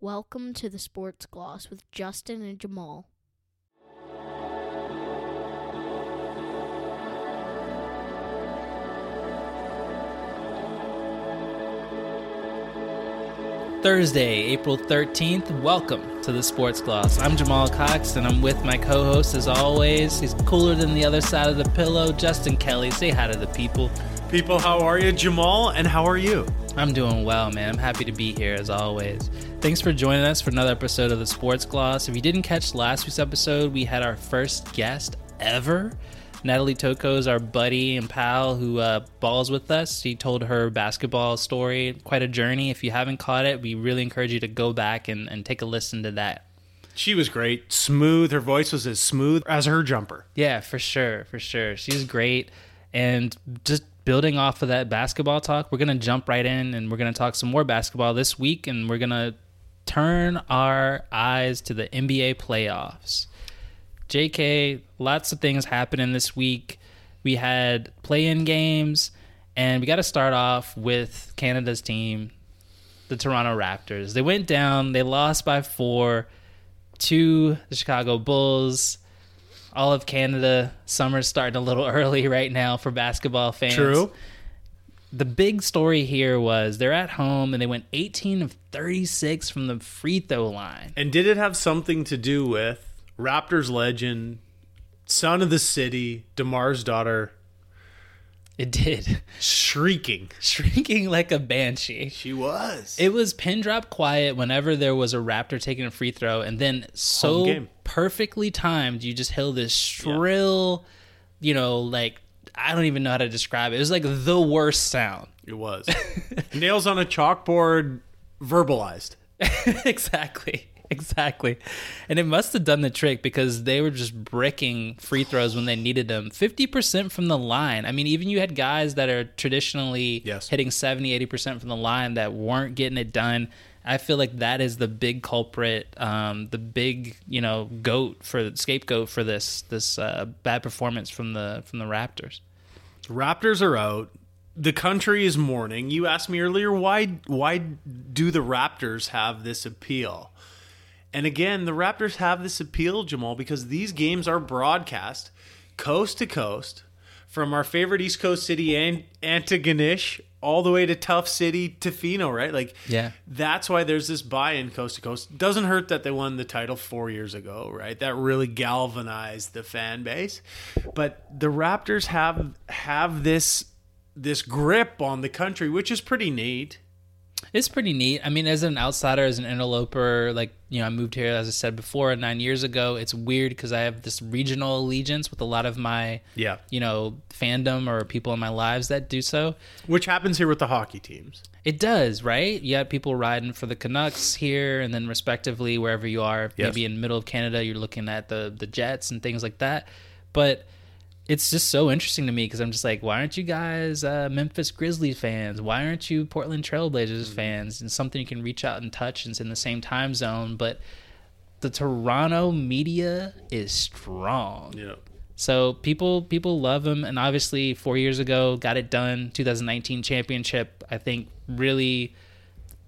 Welcome to the Sports Gloss with Justin and Jamaal. Thursday, April 13th. Welcome to the Sports Gloss. I'm Jamaal Cox and I'm with my co host as always. He's cooler than the other side of the pillow, Justin Kelly. Say hi to the people. People, how are you, Jamaal? And how are you? I'm doing well, man. I'm happy to be here as always. Thanks for joining us for another episode of the Sports Gloss. If you didn't catch last week's episode, we had our first guest ever. Natalie Toko is our buddy and pal who uh, balls with us. She told her basketball story, quite a journey. If you haven't caught it, we really encourage you to go back and, and take a listen to that. She was great, smooth. Her voice was as smooth as her jumper. Yeah, for sure, for sure. She's great. And just building off of that basketball talk, we're going to jump right in and we're going to talk some more basketball this week. And we're going to turn our eyes to the NBA playoffs. JK, lots of things happening this week. We had play in games, and we got to start off with Canada's team, the Toronto Raptors. They went down, they lost by four to the Chicago Bulls. All of Canada, summer's starting a little early right now for basketball fans. True. The big story here was they're at home and they went 18 of 36 from the free throw line. And did it have something to do with Raptors legend, son of the city, DeMar's daughter, It did. shrieking? Shrinking like a banshee. She was. It was pin drop quiet whenever there was a Raptor taking a free throw, and then so perfectly timed, you just hear this shrill, you know, like I don't even know how to describe it. It was like the worst sound. It was. Nails on a chalkboard, verbalized. exactly. Exactly. And it must have done the trick because they were just bricking free throws when they needed them. 50% from the line. I mean, even you had guys that are traditionally Yes. hitting 70, 80% from the line that weren't getting it done. I feel like that is the big culprit, um, the big, you know, goat for scapegoat for this this uh, bad performance from the from the Raptors. Raptors are out. The country is mourning. You asked me earlier why why do the Raptors have this appeal? And again, the Raptors have this appeal, Jamaal, because these games are broadcast coast to coast from our favorite East Coast city, An- Antigonish, all the way to Tough City, Tofino, right? Like, Yeah. that's why there's this buy-in coast to coast. Doesn't hurt that they won the title four years ago, right? That really galvanized the fan base. But the Raptors have have this this grip on the country, which is pretty neat. It's pretty neat. I mean, as an outsider, as an interloper, like, you know, I moved here, as I said before, nine years ago. It's weird because I have this regional allegiance with a lot of my, Yeah. you know, fandom or people in my lives that do so. Which happens here with the hockey teams. It does, right? You have people riding for the Canucks here, and then respectively, wherever you are, Yes. maybe in middle of Canada, you're looking at the the Jets and things like that. But it's just so interesting to me because I'm just like, why aren't you guys uh, Memphis Grizzlies fans? Why aren't you Portland Trailblazers fans? And something you can reach out and touch, and it's in the same time zone. But the Toronto media is strong. Yeah. So people people love him, and obviously four years ago got it done. 2019 championship, I think, really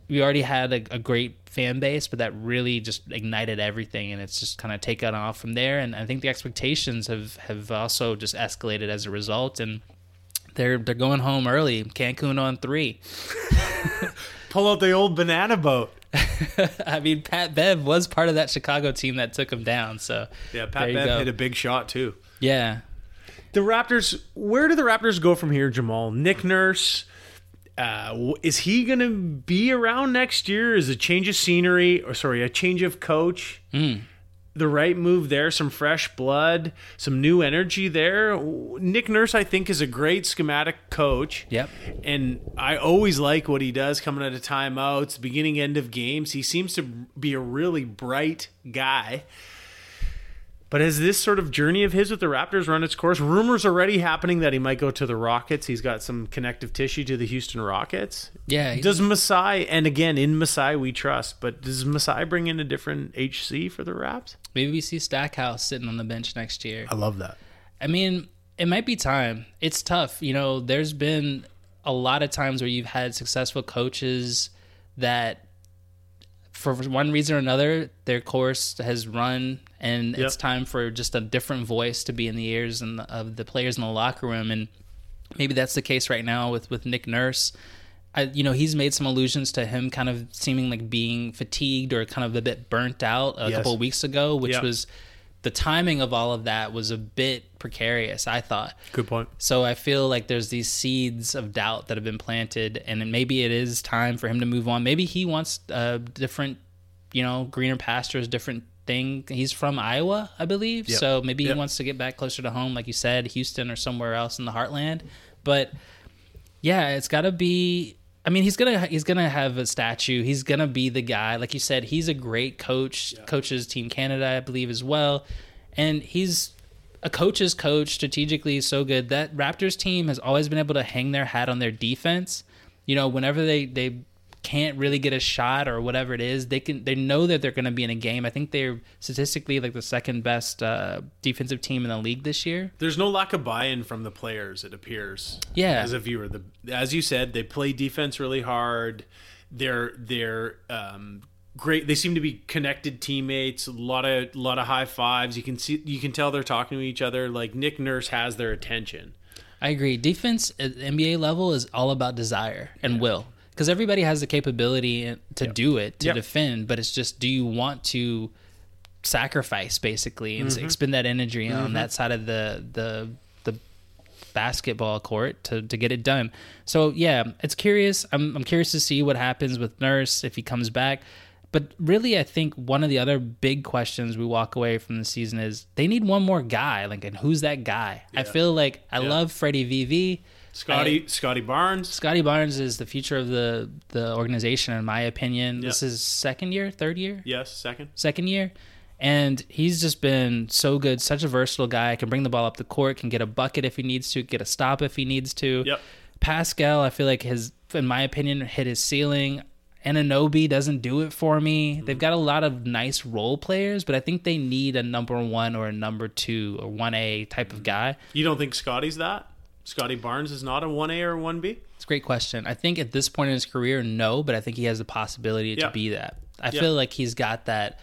we already had a, a great fan base, but that really just ignited everything, and it's just kind of taken off from there. And I think the expectations have have also just escalated as a result, and they're they're going home early. Cancun on three. Pull out the old banana boat. I mean, Pat Bev was part of that Chicago team that took him down. So Yeah, Pat Bev go. hit a big shot too. yeah, The Raptors, where do the Raptors go from here, Jamaal? Nick Nurse, uh, is he going to be around next year? Is a change of scenery, or sorry, a change of coach, the right move there? Some fresh blood, some new energy there. Nick Nurse, I think, is a great schematic coach. Yep. And I always like what he does coming out of timeouts, beginning end of games. He seems to be a really bright guy. But has this sort of journey of his with the Raptors run its course? Rumors already happening that he might go to the Rockets. He's got some connective tissue to the Houston Rockets. yeah. Does Masai, and again, in Masai we trust, but does Masai bring in a different HC for the Raps? maybe we see Stackhouse sitting on the bench next year. I love that. I mean, it might be time. It's tough. You know, there's been a lot of times where you've had successful coaches that for one reason or another, their course has run, and Yep. it's time for just a different voice to be in the ears and of the players in the locker room. And maybe that's the case right now with with Nick Nurse. I, you know, he's made some allusions to him kind of seeming like being fatigued or kind of a bit burnt out a Yes. couple of weeks ago, which Yeah. was the timing of all of that was a bit precarious. I thought. Good point. So I feel like there's these seeds of doubt that have been planted, and maybe it is time for him to move on. Maybe he wants a different, you know, greener pastures, different thing. He's from Iowa, I believe, Yep. so maybe Yep. he wants to get back closer to home, like you said, Houston or somewhere else in the heartland. But yeah, it's got to be. I mean, he's gonna he's gonna have a statue. He's gonna be the guy, like you said. He's a great coach. Coaches Team Canada, I believe, as well, and he's a coach's coach. Strategically, so good. That Raptors team has always been able to hang their hat on their defense. You know, whenever they they can't really get a shot or whatever it is, they can they know that they're going to be in a game. I think they're statistically like the second best uh, defensive team in the league this year. There's no lack of buy-in from the players. It appears. Yeah. As a viewer, the as you said, they play defense really hard. They're they're um, great. They seem to be connected teammates. A lot of lot of high fives. You can see you can tell they're talking to each other. Like Nick Nurse has their attention. I agree. Defense at the NBA level is all about desire and will. Because everybody has the capability to do it, to Yep. defend, but it's just do you want to sacrifice basically and Mm-hmm. expend that energy on that side of the the the basketball court to, to get it done. So yeah, it's curious. I'm I'm curious to see what happens with Nurse if he comes back. But really, I think one of the other big questions we walk away from the season is they need one more guy. Like, and who's that guy? I feel like I love Freddie VV. Scottie Scottie Barnes. Scottie Barnes is the future of the the organization, in my opinion. This is second year, third year, Yes, second. second year, and he's just been so good. Such a versatile guy. Can bring the ball up the court. Can get a bucket if he needs to. Get a stop if he needs to. Yep. Pascal, I feel like has, in my opinion, hit his ceiling. Anunoby doesn't do it for me. Mm-hmm. They've got a lot of nice role players, but I think they need a number one or a number two or one A type of mm-hmm. guy. You don't think Scottie's that? Scottie Barnes is not a one A or one B. It's a great question. I think at this point in his career, no, but I think he has the possibility Yeah. to be that. I Yeah. feel like he's got that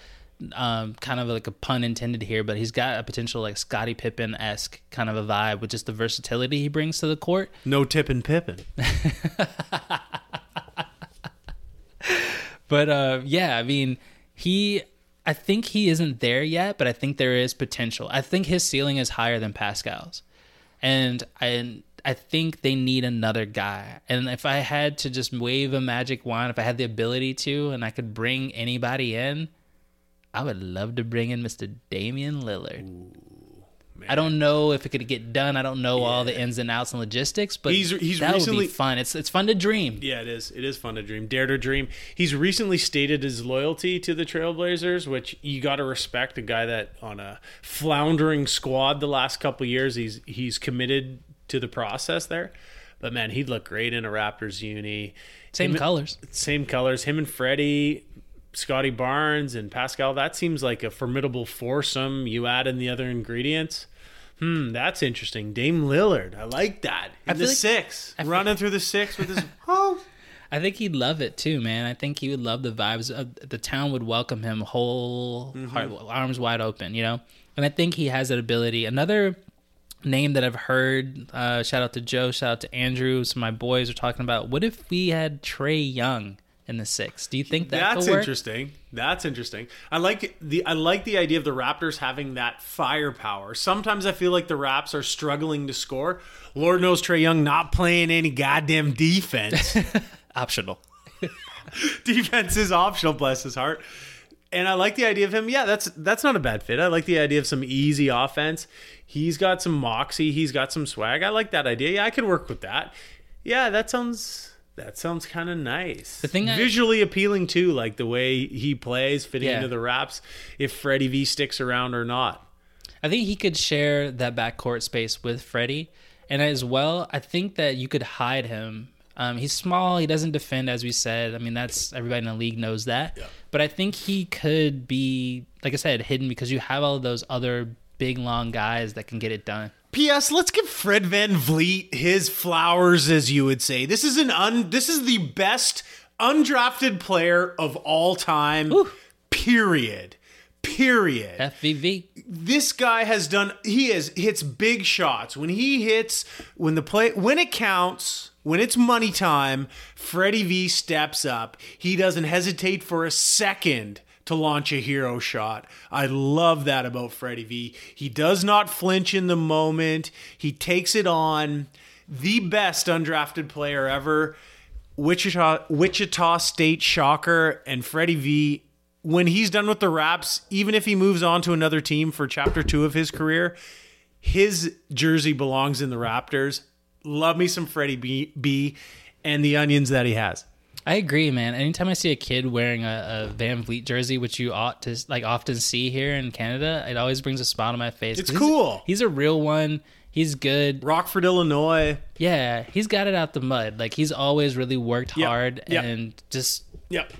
um, kind of like a pun intended here, but he's got a potential like Scottie Pippen esque kind of a vibe with just the versatility he brings to the court. No tipping Pippen. But uh, yeah, I mean, he. I think he isn't there yet, but I think there is potential. I think his ceiling is higher than Pascal's, and I I think they need another guy. And if I had to just wave a magic wand, if I had the ability to, and I could bring anybody in, I would love to bring in Mr. Damian Lillard. I don't know if it could get done. I don't know all the ins and outs and logistics, but He's- he's that would be fun. It's it's fun to dream. Yeah, it is. It is fun to dream. Dare to dream. He's recently stated his loyalty to the Trailblazers, which you got to respect. A guy that on a floundering squad the last couple years, he's he's committed to the process there. But man, he'd look great in a Raptors uni. Same Him- colors. same colors. Him and Freddie, Scottie Barnes, and Pascal. That seems like a formidable foursome. You add in the other ingredients. Hmm, that's interesting. Dame Lillard, I like that. In I the like- six, I feel- running through the six with his oh. I think he'd love it too, man. I think he would love the vibes. Of, the town would welcome him whole heart, arms wide open, you know. And I think he has that ability. Another name that I've heard. Uh, shout out to Joe. Shout out to Andrew. Some of my boys are talking about. What if we had Trae Young in the six? Do you think that That's interesting. That's interesting. I like the I like the idea of the Raptors having that firepower. Sometimes I feel like the Raps are struggling to score. Lord knows Trae Young not playing any goddamn defense. Optional. defense is optional, bless his heart. And I like the idea of him. Yeah, that's that's not a bad fit. I like the idea of some easy offense. He's got some moxie. He's got some swag. I like that idea. Yeah, I could work with that. Yeah, that sounds that sounds kind of nice. The thing I- visually appealing too, like the way he plays, fitting Yeah. into the Raps. If Freddie V sticks around or not. I think he could share that backcourt space with Freddie, and as well, I think that you could hide him. Um, he's small. He doesn't defend, as we said. I mean, that's everybody in the league knows that. But I think he could be, like I said, hidden because you have all of those other big, long guys that can get it done. P.S. Let's give Fred VanVleet his flowers, as you would say. This is an un. This is the best undrafted player of all time. Period. Period. FVV. this guy has done he has hits big shots when he hits when the play when it counts when it's money time freddie v steps up he doesn't hesitate for a second to launch a hero shot. I love that about freddie v. He does not flinch in the moment. He takes it on. The best undrafted player ever. Wichita wichita state shocker and freddie v. When he's done with the Raps, even if he moves on to another team for chapter two of his career, his jersey belongs in the Raptors. Love me some Freddie B, B and the onions that he has. I agree, man. Anytime I see a kid wearing a, a VanVleet jersey, which you ought to like often see here in Canada, it always brings a smile on my face. It's 'Cause he's- cool. He's, a real one. He's good. Rockford, Illinois. Yeah, he's got it out the mud. Like he's always really worked Yep. hard Yep. and just Yep.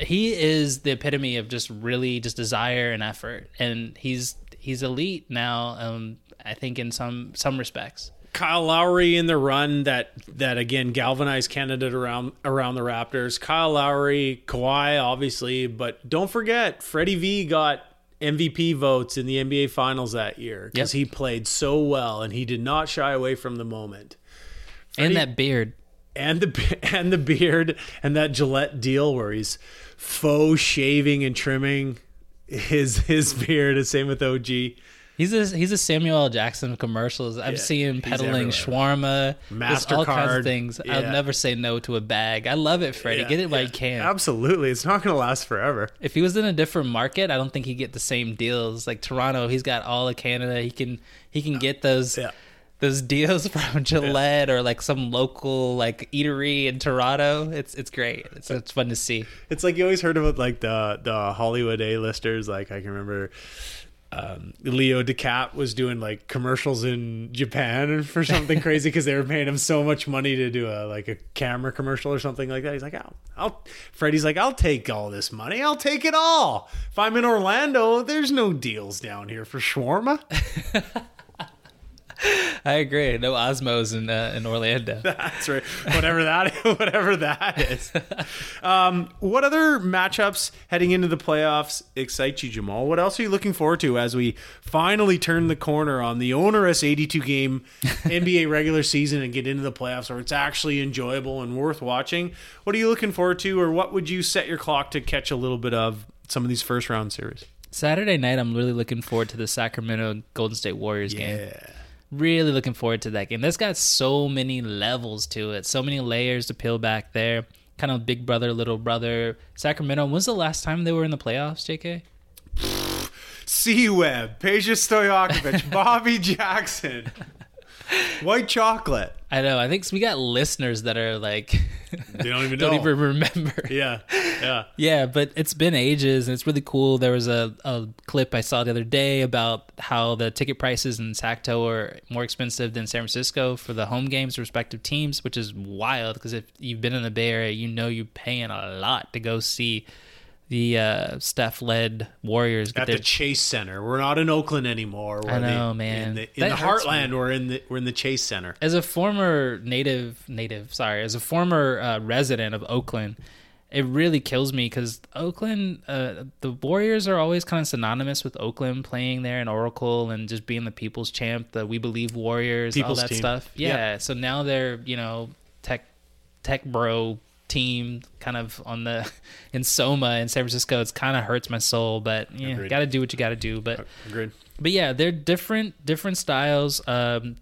he is the epitome of just really just desire and effort. And he's he's elite now. Um, I think in some some respects. Kyle Lowry in the run that that again galvanized Canada around around the Raptors. Kyle Lowry, Kawhi, obviously, but don't forget Freddie V got MVP votes in the NBA Finals that year because Yep. he played so well and he did not shy away from the moment. Freddie- and that beard. and the and the beard and that Gillette deal where he's faux shaving and trimming his his beard. The same with OG. He's a he's a Samuel L. Jackson of commercials. I've Yeah, seen him peddling shawarma, There's all kinds MasterCard, of things. yeah. I'll never say no to a bag. I love it, Freddie. Yeah, Get it while you can. Absolutely, it's not going to last forever. If he was in a different market, I don't think he'd get the same deals. Like Toronto, he's got all of Canada. He can he can get those those deals from Gillette or like some local like eatery in Toronto. It's it's great. It's it's fun to see. It's like you always heard about like the the Hollywood A listers. Like I can remember. Um, Leo DeCap was doing like commercials in Japan for something crazy because they were paying him so much money to do a like a camera commercial or something like that. He's like, I'll, I'll Freddie's like, I'll take all this money. I'll take it all. If I'm in Orlando, there's no deals down here for shawarma. I agree. No Osmow's in uh, in Orlando. That's right. Whatever that, whatever that is. Um, what other matchups heading into the playoffs excite you, Jamaal? What else are you looking forward to as we finally turn the corner on the onerous 82 game NBA regular season and get into the playoffs, where it's actually enjoyable and worth watching? What are you looking forward to, or what would you set your clock to catch a little bit of some of these first round series? Saturday night, I'm really looking forward to the Sacramento Golden State Warriors game. Really looking forward to that game. That's got so many levels to it, so many layers to peel back there. Kind of big brother, little brother. Sacramento. When's the last time they were in the playoffs, JK? C Webb, Peja Stojakovic, Bobby Jackson, White Chocolate. I know. I think we got listeners that are like They don't even don't know. even remember. Yeah, yeah. Yeah, but it's been ages and it's really cool. There was a, a clip I saw the other day about how the ticket prices in Sacto are more expensive than San Francisco for the home games, respective teams, which is wild because if you've been in the Bay Area, you know you're paying a lot to go see the uh, Steph led Warriors At their the Chase Center, we're not in Oakland anymore. We're I know, the- man. In the, in the heartland, we're in the we're in the Chase Center. as a former native native sorry as a former uh, resident of oakland it really kills me because oakland uh, the warriors are always kind of synonymous with oakland playing there in oracle and just being the people's champ the we believe warriors People's all that team. stuff yeah. Yeah. so now they're you know tech tech bro team kind of on the in soma in san francisco it's kind of hurts my soul but yeah Agreed. gotta do what you gotta do but Agreed. but yeah, they're different different styles. Um,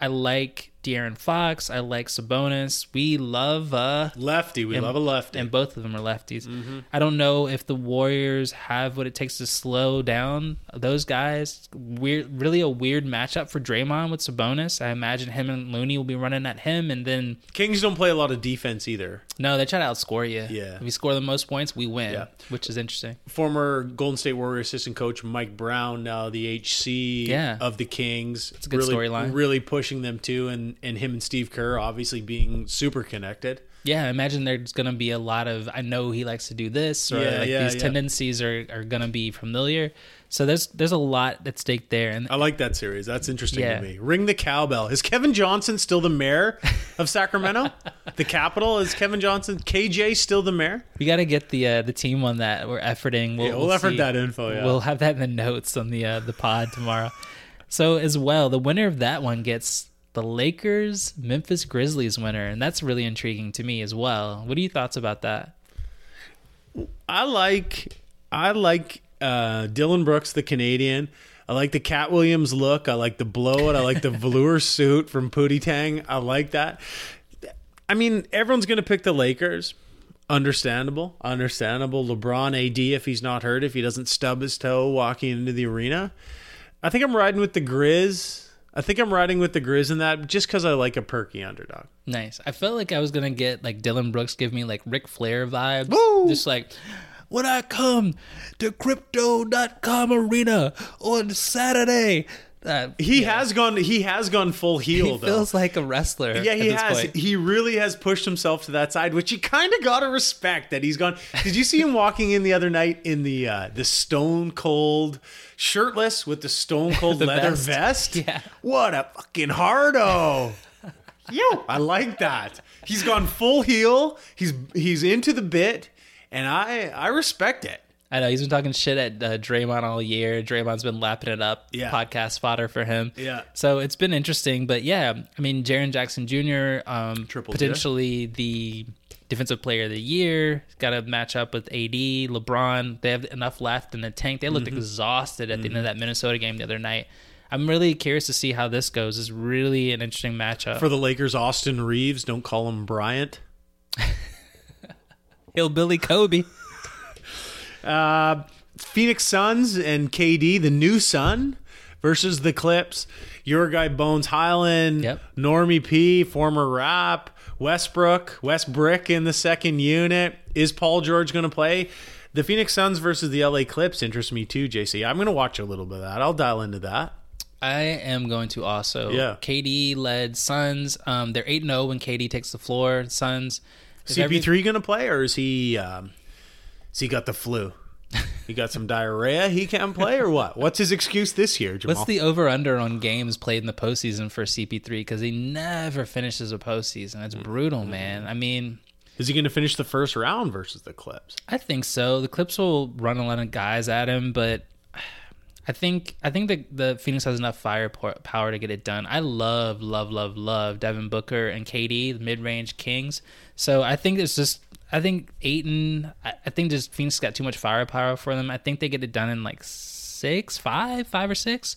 I like De'Aaron Fox. I like Sabonis. We love uh, Lefty, we And- love a lefty. and both of them are lefties. Mm-hmm. I don't know if the Warriors have what it takes to slow down those guys. Weird, really a weird matchup for Draymond with Sabonis. I imagine him and Looney will be running at him, and then Kings don't play a lot of defense either. no, they try to outscore you. Yeah. if you score the most points, we win, Yeah. which is interesting. Former Golden State Warrior assistant coach Mike Brown, now the HC Yeah. of the Kings. It's a good really, storyline. Really pushing them too, and and him and Steve Kerr obviously being super connected. yeah, I imagine there's going to be a lot of I know he likes to do this or Yeah, like yeah, these yeah. tendencies are, are going to be familiar. So there's there's a lot at stake there and I like that series. That's interesting to me. Ring the cowbell. Is Kevin Johnson still the mayor of Sacramento? the capital is Kevin Johnson. KJ still the mayor? we got to get the uh, the team on that. We're efforting. We'll, Yeah, we'll effort see. that info, yeah. We'll have that in the notes on the uh, the pod tomorrow. so as well, the winner of that one gets the Lakers Memphis Grizzlies winner, and that's really intriguing to me as well. What are your thoughts about that? I like I like uh, Dillon Brooks, the Canadian. I like the Katt Williams look. I like the blowout. I like the velour suit from Pootie Tang. I like that. I mean, everyone's going to pick the Lakers. Understandable. Understandable. LeBron AD, if he's not hurt, if he doesn't stub his toe walking into the arena. I think I'm riding with the Grizz. I think I'm riding with the Grizz in that just because I like a perky underdog. Nice. I felt like I was gonna get like Dillon Brooks give me like Ric Flair vibes. Woo! Just like when I come to crypto.com arena on Saturday. Uh, He has gone. He has gone full heel. he though. feels like a wrestler. Yeah, at he this has. point. He really has pushed himself to that side, which you kind of got to respect that he's gone. Did you see him walking in the other night in the uh, the stone cold shirtless with the stone cold The leather vest. vest? Yeah. What a fucking hardo. Yo, I like that. He's gone full heel. He's he's into the bit, and I I respect it. I know he's been talking shit at uh, Draymond all year. Draymond's been lapping it up. Yeah. Podcast fodder for him. Yeah. So it's been interesting, but yeah, I mean, Jaren Jackson Jr. Um, Triple potentially the defensive player of the year. Got to match up with AD, LeBron. They have enough left in the tank. They looked Mm-hmm. exhausted at the end of that Minnesota game the other night. I'm really curious to see how this goes. It's really an interesting matchup. For the Lakers, Austin Reaves. Don't call him Bryant. Hillbilly Kobe. Uh, Phoenix Suns and KD, the new Sun versus the Clips. Your guy Bones Hyland, Yep. Normie P, former rap, Westbrook, Westbrook in the second unit. Is Paul George going to play? The Phoenix Suns versus the LA Clips interests me too, JC. I'm going to watch a little bit of that. I'll dial into that. I am going to also. Yeah. KD led Suns. Um, they're 8 0 when KD takes the floor. Suns. every- CP3 going to play, or is he? Um, has he got the flu? He got some diarrhea. He can't play, or what? What's his excuse this year, Jamaal? What's the over under on games played in the postseason for CP3? Because he never finishes a postseason. It's brutal, man. I mean, is he going to finish the first round versus the Clips? I think so. The Clips will run a lot of guys at him, but I think I think that the Phoenix has enough firepower to get it done. I love, love, love, love Devin Booker and KD, the mid-range kings. So I think it's just I think Ayton. I, I think just Phoenix got too much firepower for them. I think they get it done in like six, five, five or six.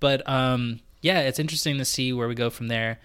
But um, yeah, it's interesting to see where we go from there.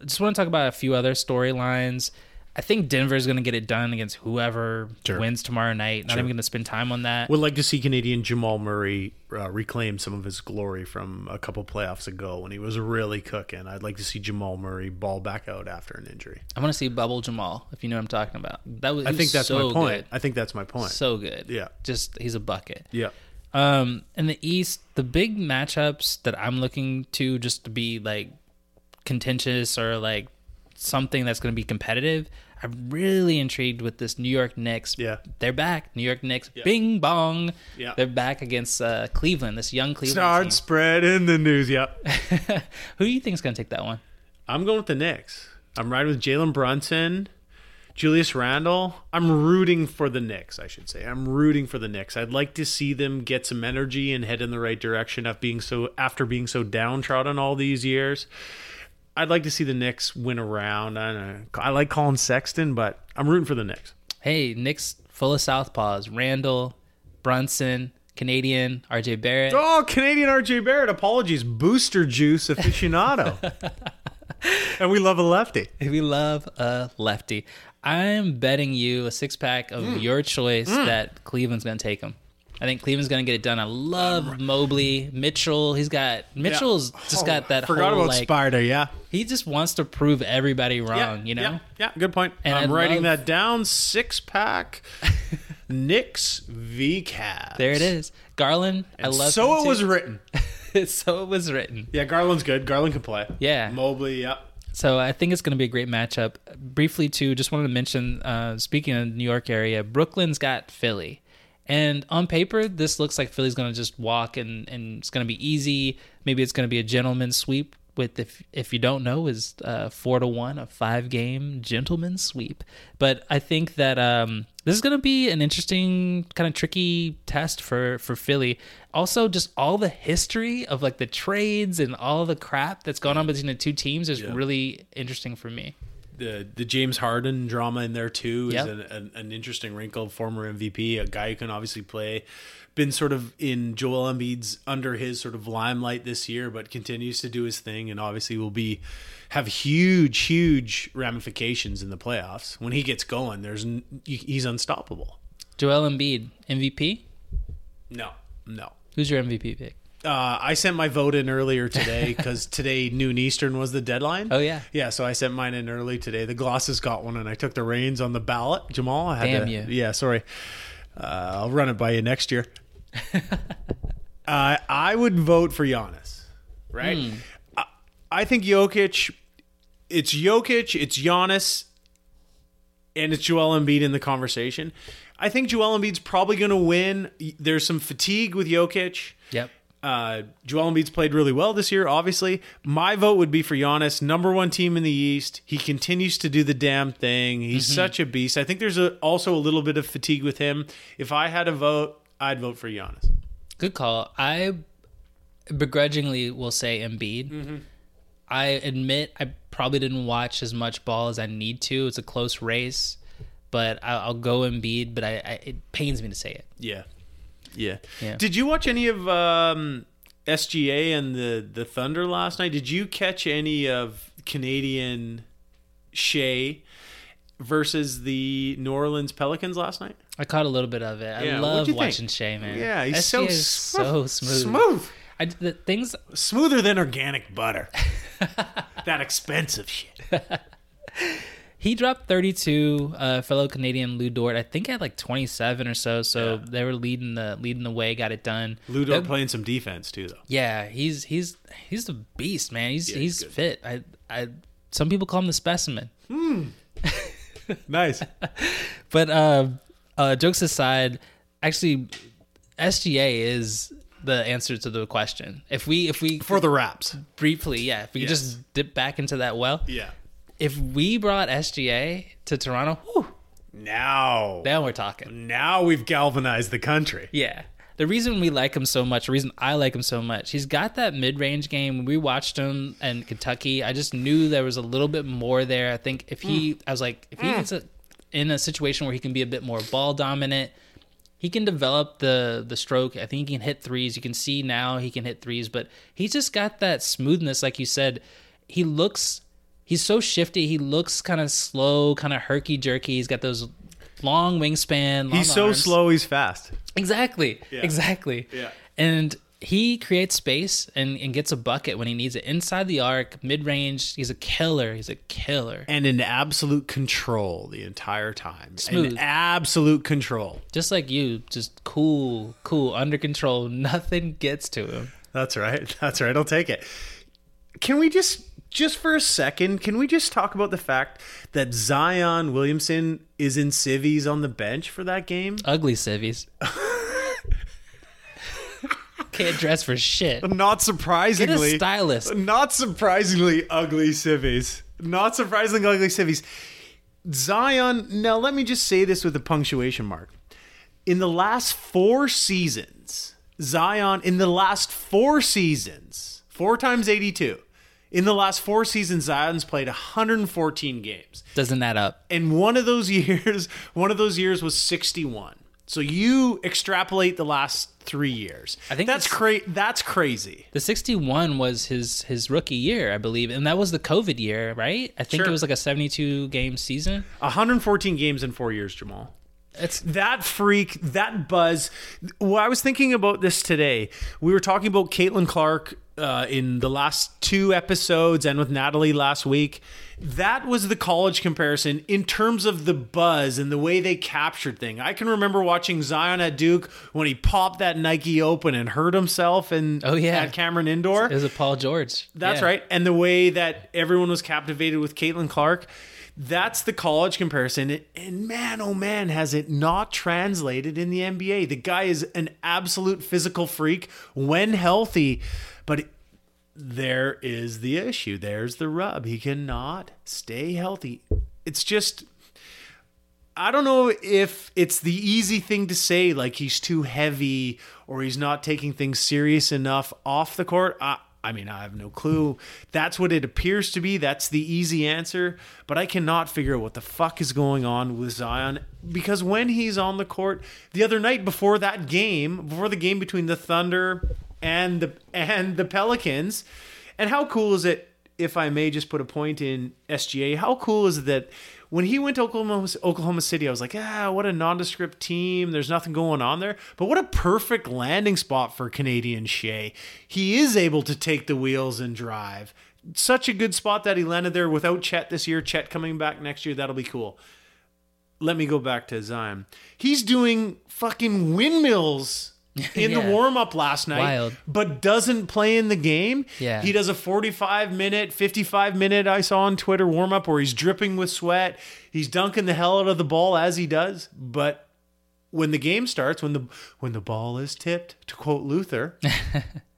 Just want to talk about a few other storylines. I think Denver's going to get it done against whoever Sure. wins tomorrow night. Not even going to spend time on that. Would like to see Canadian Jamal Murray uh, reclaim some of his glory from a couple playoffs ago when he was really cooking. I'd like to see Jamal Murray ball back out after an injury. I want to see Bubble Jamal, if you know what I'm talking about. That was I think was that's so my point. good. I think that's my point. So good. Yeah. Just he's a bucket. yeah. Um, in the East, the big matchups that I'm looking to just to be like contentious or like something that's going to be competitive. I'm really intrigued with this New York Knicks. Yeah. they're back. New York Knicks, bing bong. Yeah. they're back against uh, Cleveland. This young Cleveland Start spreading the news. Yep. Who do you think is going to take that one? I'm going with the Knicks. I'm riding with Jalen Brunson, Julius Randle. I'm rooting for the Knicks, I should say. I'm rooting for the Knicks. I'd like to see them get some energy and head in the right direction after being so after being so downtrodden all these years. I'd like to see the Knicks win around. I, know. I like Collin Sexton, but I'm rooting for the Knicks. Hey, Knicks full of southpaws. Randle, Brunson, Canadian, RJ Barrett. Oh, Canadian RJ Barrett. Apologies. Booster juice aficionado. and we love a lefty. We love a lefty. I'm betting you a six pack of Mm. your choice that Cleveland's going to take him. I think Cleveland's going to get it done. I love Mobley, Mitchell. He's got Mitchell's just got that Oh, Forgot whole about like Spider, yeah. he just wants to prove everybody wrong. you know, Yeah, yeah, good point. And I'm I writing love- that down. Six pack Knicks v Cavs. there it is. Garland, I love. So it too. was written. so it was written. Yeah, Garland's good. Garland can play. Yeah. Mobley, yep. So I think it's going to be a great matchup. Briefly, too, just wanted to mention, uh, speaking of New York area, Brooklyn's got Philly. And on paper, this looks like Philly's going to just walk and, and it's going to be easy. Maybe it's going to be a gentleman's sweep with, if, if you don't know, is uh, four to one, a five game gentleman's sweep. But I think that um, this is going to be an interesting, kind of tricky test for, for Philly. Also, just all the history of like the trades and all the crap that's gone on between the two teams is Yeah. really interesting for me. The the James Harden drama in there too is Yep. an, an, an interesting wrinkle. Former MVP, a guy who can obviously play, been sort of in Joel Embiid's under his sort of limelight this year, but continues to do his thing, and obviously will be have huge, huge ramifications in the playoffs when he gets going. There's he's unstoppable. Joel Embiid, MVP? No, no. Who's your MVP pick? Uh, I sent my vote in earlier today because today noon Eastern was the deadline. Oh, yeah. yeah. So I sent mine in early today. The Glosses got one, and I took the reins on the ballot. Jamaal, I had Damn to, you. Yeah, sorry. Uh, I'll run it by you next year. uh, I would vote for Giannis. Right. Hmm. I, I think Jokic. It's Jokic. It's Giannis. And it's Joel Embiid in the conversation. I think Joel Embiid's probably going to win. There's some fatigue with Jokic. Yep. Uh, Joel Embiid's played really well this year, obviously. My vote would be for Giannis, number one team in the East. He continues to do the damn thing. He's such a beast. I think there's a, also a little bit of fatigue with him. If I had a vote, I'd vote for Giannis. Good call. I begrudgingly will say Embiid. I admit I probably didn't watch as much ball as I need to. It's a close race, but I'll go Embiid. But I, I it pains me to say it. Yeah. Yeah. Yeah. Did you watch any of um, SGA and the, the Thunder last night? Did you catch any of Canadian Shai versus the New Orleans Pelicans last night? I caught a little bit of it. I Yeah, love you think? watching Shai, man. Yeah, he's SGA so is so smooth. Smooth. I, the things Smoother than organic butter. that expensive shit. he dropped 32 uh, fellow canadian lu dort i think at like 27 or so so Yeah. they were leading the leading the way got it done Ludo That- playing some defense too, though. yeah he's he's he's the beast man he's Yeah, he's, he's fit i i some people call him the specimen Nice. but uh, uh jokes aside actually sga is the answer to the question if we if we For the Raps. briefly yeah if we could Yes. just dip back into that well Yeah. If we brought sga to toronto whew, Now, now we're talking now we've galvanized the country. Yeah. The reason we like him so much, the reason I like him so much, he's got that mid range game. When we watched him in Kentucky, I just knew there was a little bit more there. I think if he, mm. I was like, if he mm. gets a, in a situation where he can be a bit more ball dominant, he can develop the the stroke. I think he can hit threes. You can see now he can hit threes, but he's just got that smoothness, like you said. He looks, he's so shifty. He looks kind of slow, kind of herky jerky. He's got those long wingspan. Long He's so arms. slow, he's fast. Exactly. Yeah. Exactly. Yeah. And he creates space and, and gets a bucket when he needs it. Inside the arc, mid range, he's a killer. He's a killer. And in absolute control the entire time. Smooth. In absolute control. Just like you, just cool, cool, under control. Nothing gets to him. That's right. That's right. I'll take it. Can we just just for a second, can we just talk about the fact that Zion Williamson is in civvies on the bench for that game? Ugly civvies. Can't dress for shit. Not Get a surprisingly, stylist. not surprisingly ugly civvies. Not surprisingly ugly civvies. Zion, now let me just say this with a punctuation mark. In the last four seasons, Zion, in the last four seasons, four times 82, in the last four seasons, Zion's played 114 games. Doesn't add up. And one of those years, one of those years was 61. So you extrapolate the last three years. I think that's it's- cra- That's crazy. The 61 was his his rookie year, I believe, and that was the COVID year, right? I think Sure. it was like a 72 game season. 114 games in four years, Jamaal. It's That freak, that buzz. Well, I was thinking about this today. We were talking about Caitlin Clark uh, in the last two episodes and with Natalie last week. That was the college comparison in terms of the buzz and the way they captured thing. I can remember watching Zion at Duke when he popped that Nike Open and hurt himself and Oh, yeah. at Cameron Indoor. It was a Paul George. That's Yeah. right. And the way that everyone was captivated with Caitlin Clark, that's the college comparison. And man, oh man, has it not translated in the NBA. The guy is an absolute physical freak when healthy, but there is the issue. There's the rub. He cannot stay healthy. It's just. I don't know if it's the easy thing to say, like he's too heavy or he's not taking things serious enough off the court. I, I mean, I have no clue. That's what it appears to be. That's the easy answer. But I cannot figure out what the fuck is going on with Zion because when he's on the court, the other night before that game, before the game between the Thunder and the and the Pelicans, and how cool is it? If I may just put a point in SGA, how cool is it that when he went to Oklahoma, Oklahoma City, I was like, ah, what a nondescript team. There's nothing going on there. But what a perfect landing spot for Canadian Shai. He is able to take the wheels and drive. Such a good spot that he landed there without Chet this year. Chet coming back next year. That'll be cool. Let me go back to Zion. He's doing fucking windmills in the warm up last night, Wild. but doesn't play in the game. Yeah. He does a 45 minute, 55 minute, I saw on Twitter warm up where he's dripping with sweat. He's dunking the hell out of the ball as he does. But when the game starts, when the when the ball is tipped, to quote Luther,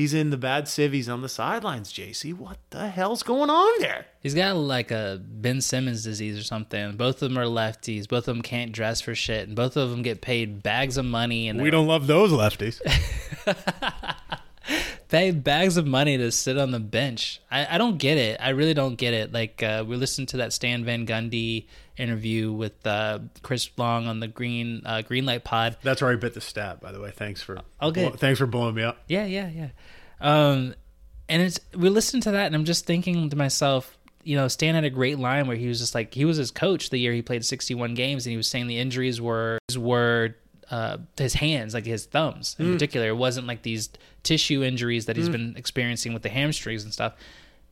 he's in the bad civvies on the sidelines. JC, what the hell's going on there? He's got like a Ben Simmons disease or something. Both of them are lefties. Both of them can't dress for shit, and both of them get paid bags of money and we don't love those lefties. pay bags of money to sit on the bench. I, I don't get it. I really don't get it. Like uh, we listened to that Stan Van Gundy interview with uh, Chris Long on the Green uh, Greenlight Pod. That's where I bit the stat, by the way. Thanks for Okay. thanks for blowing me up. Yeah, yeah, yeah. Um, and it's we listened to that, and I'm just thinking to myself, you know, Stan had a great line where he was just like he was his coach the year he played 61 games, and he was saying the injuries were were uh, his hands, like his thumbs in particular. It wasn't like these tissue injuries that he's been experiencing with the hamstrings and stuff.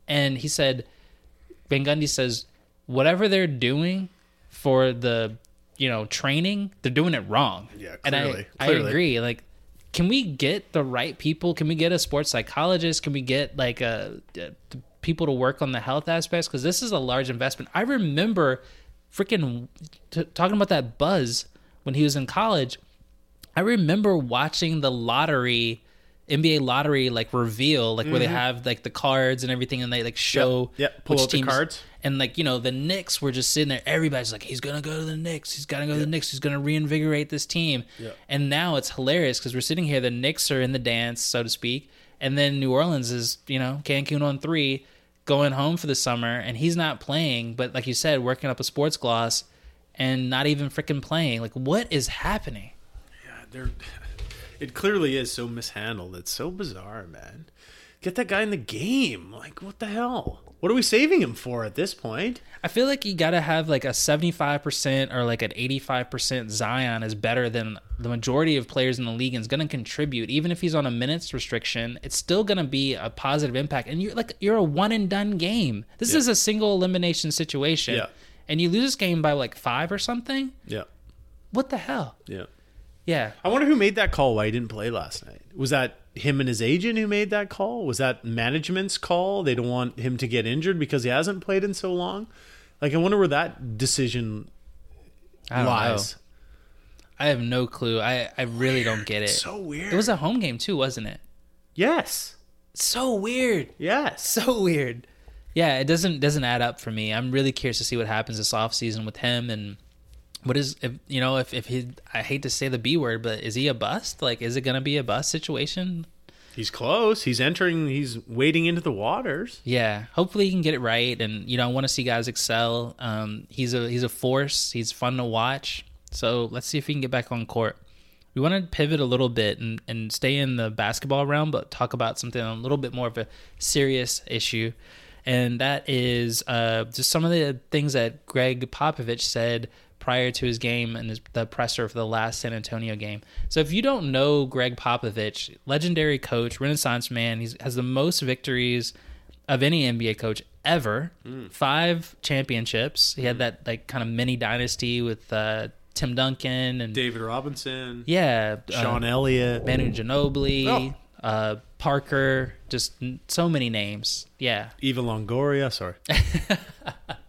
And he said, Van Gundy says, whatever they're doing for the you know training, they're doing it wrong. Yeah, and I, clearly, I agree. Like, can we get the right people? Can we get a sports psychologist? Can we get like a, a people to work on the health aspects? Because this is a large investment. I remember freaking t- talking about that buzz when he was in college. I remember watching the lottery, NBA lottery, like reveal, like where they have like the cards and everything, and they like show Mm-hmm. Yep, pull which out the teams- cards. And like you know, the Knicks were just sitting there. Everybody's like, he's gonna go to the Knicks. He's gotta go to the Knicks. He's gonna reinvigorate this team. And now it's hilarious because we're sitting here. The Knicks are in the dance, so to speak, and then New Orleans is you know Cancun on three, going home for the summer, and he's not playing. But like you said, working up a sports gloss, and not even freaking playing. Like, what is happening? They're, it clearly is so mishandled. It's so bizarre, man. Get that guy in the game. Like, what the hell? What are we saving him for at this point? I feel like you got to have like a 75% or like an 85% Zion is better than the majority of players in the league and is going to contribute. Even if he's on a minutes restriction, it's still going to be a positive impact. And you're like, you're a one and done game. This is a single elimination situation. Yeah. And you lose this game by like five or something. Yeah, What the hell? yeah. Yeah. I wonder who made that call. Why he didn't play last night? Was that him and his agent who made that call? Was that management's call? They don't want him to get injured because he hasn't played in so long. Like, I wonder where that decision I lies. know. I have no clue. I, I really don't get it. So weird. It was a home game too, wasn't it? yes, So weird. yes. so weird. Yeah, it doesn't doesn't add up for me. I'm really curious to see what happens this offseason with him and what is if you know if if he I hate to say the B word, but is he a bust? Like is it going to be a bust situation? He's close. He's entering. He's wading into the waters. Yeah, hopefully he can get it right and you know I want to see guys excel. Um he's a he's a force. He's fun to watch. So, let's see if he can get back on court. We want to pivot a little bit and, and stay in the basketball realm, but talk about something a little bit more of a serious issue. And that is uh, just some of the things that Gregg Popovich said prior to his game and his, the presser for the last San Antonio game. So if you don't know Gregg Popovich, legendary coach, Renaissance man, he has the most victories of any NBA coach ever. Five championships. He had that like kind of mini dynasty with uh, Tim Duncan and David Robinson, yeah, uh, Sean Elliott. Manu Ginobili, Oh. uh, Parker, just so many names. Yeah, Eva Longoria, sorry.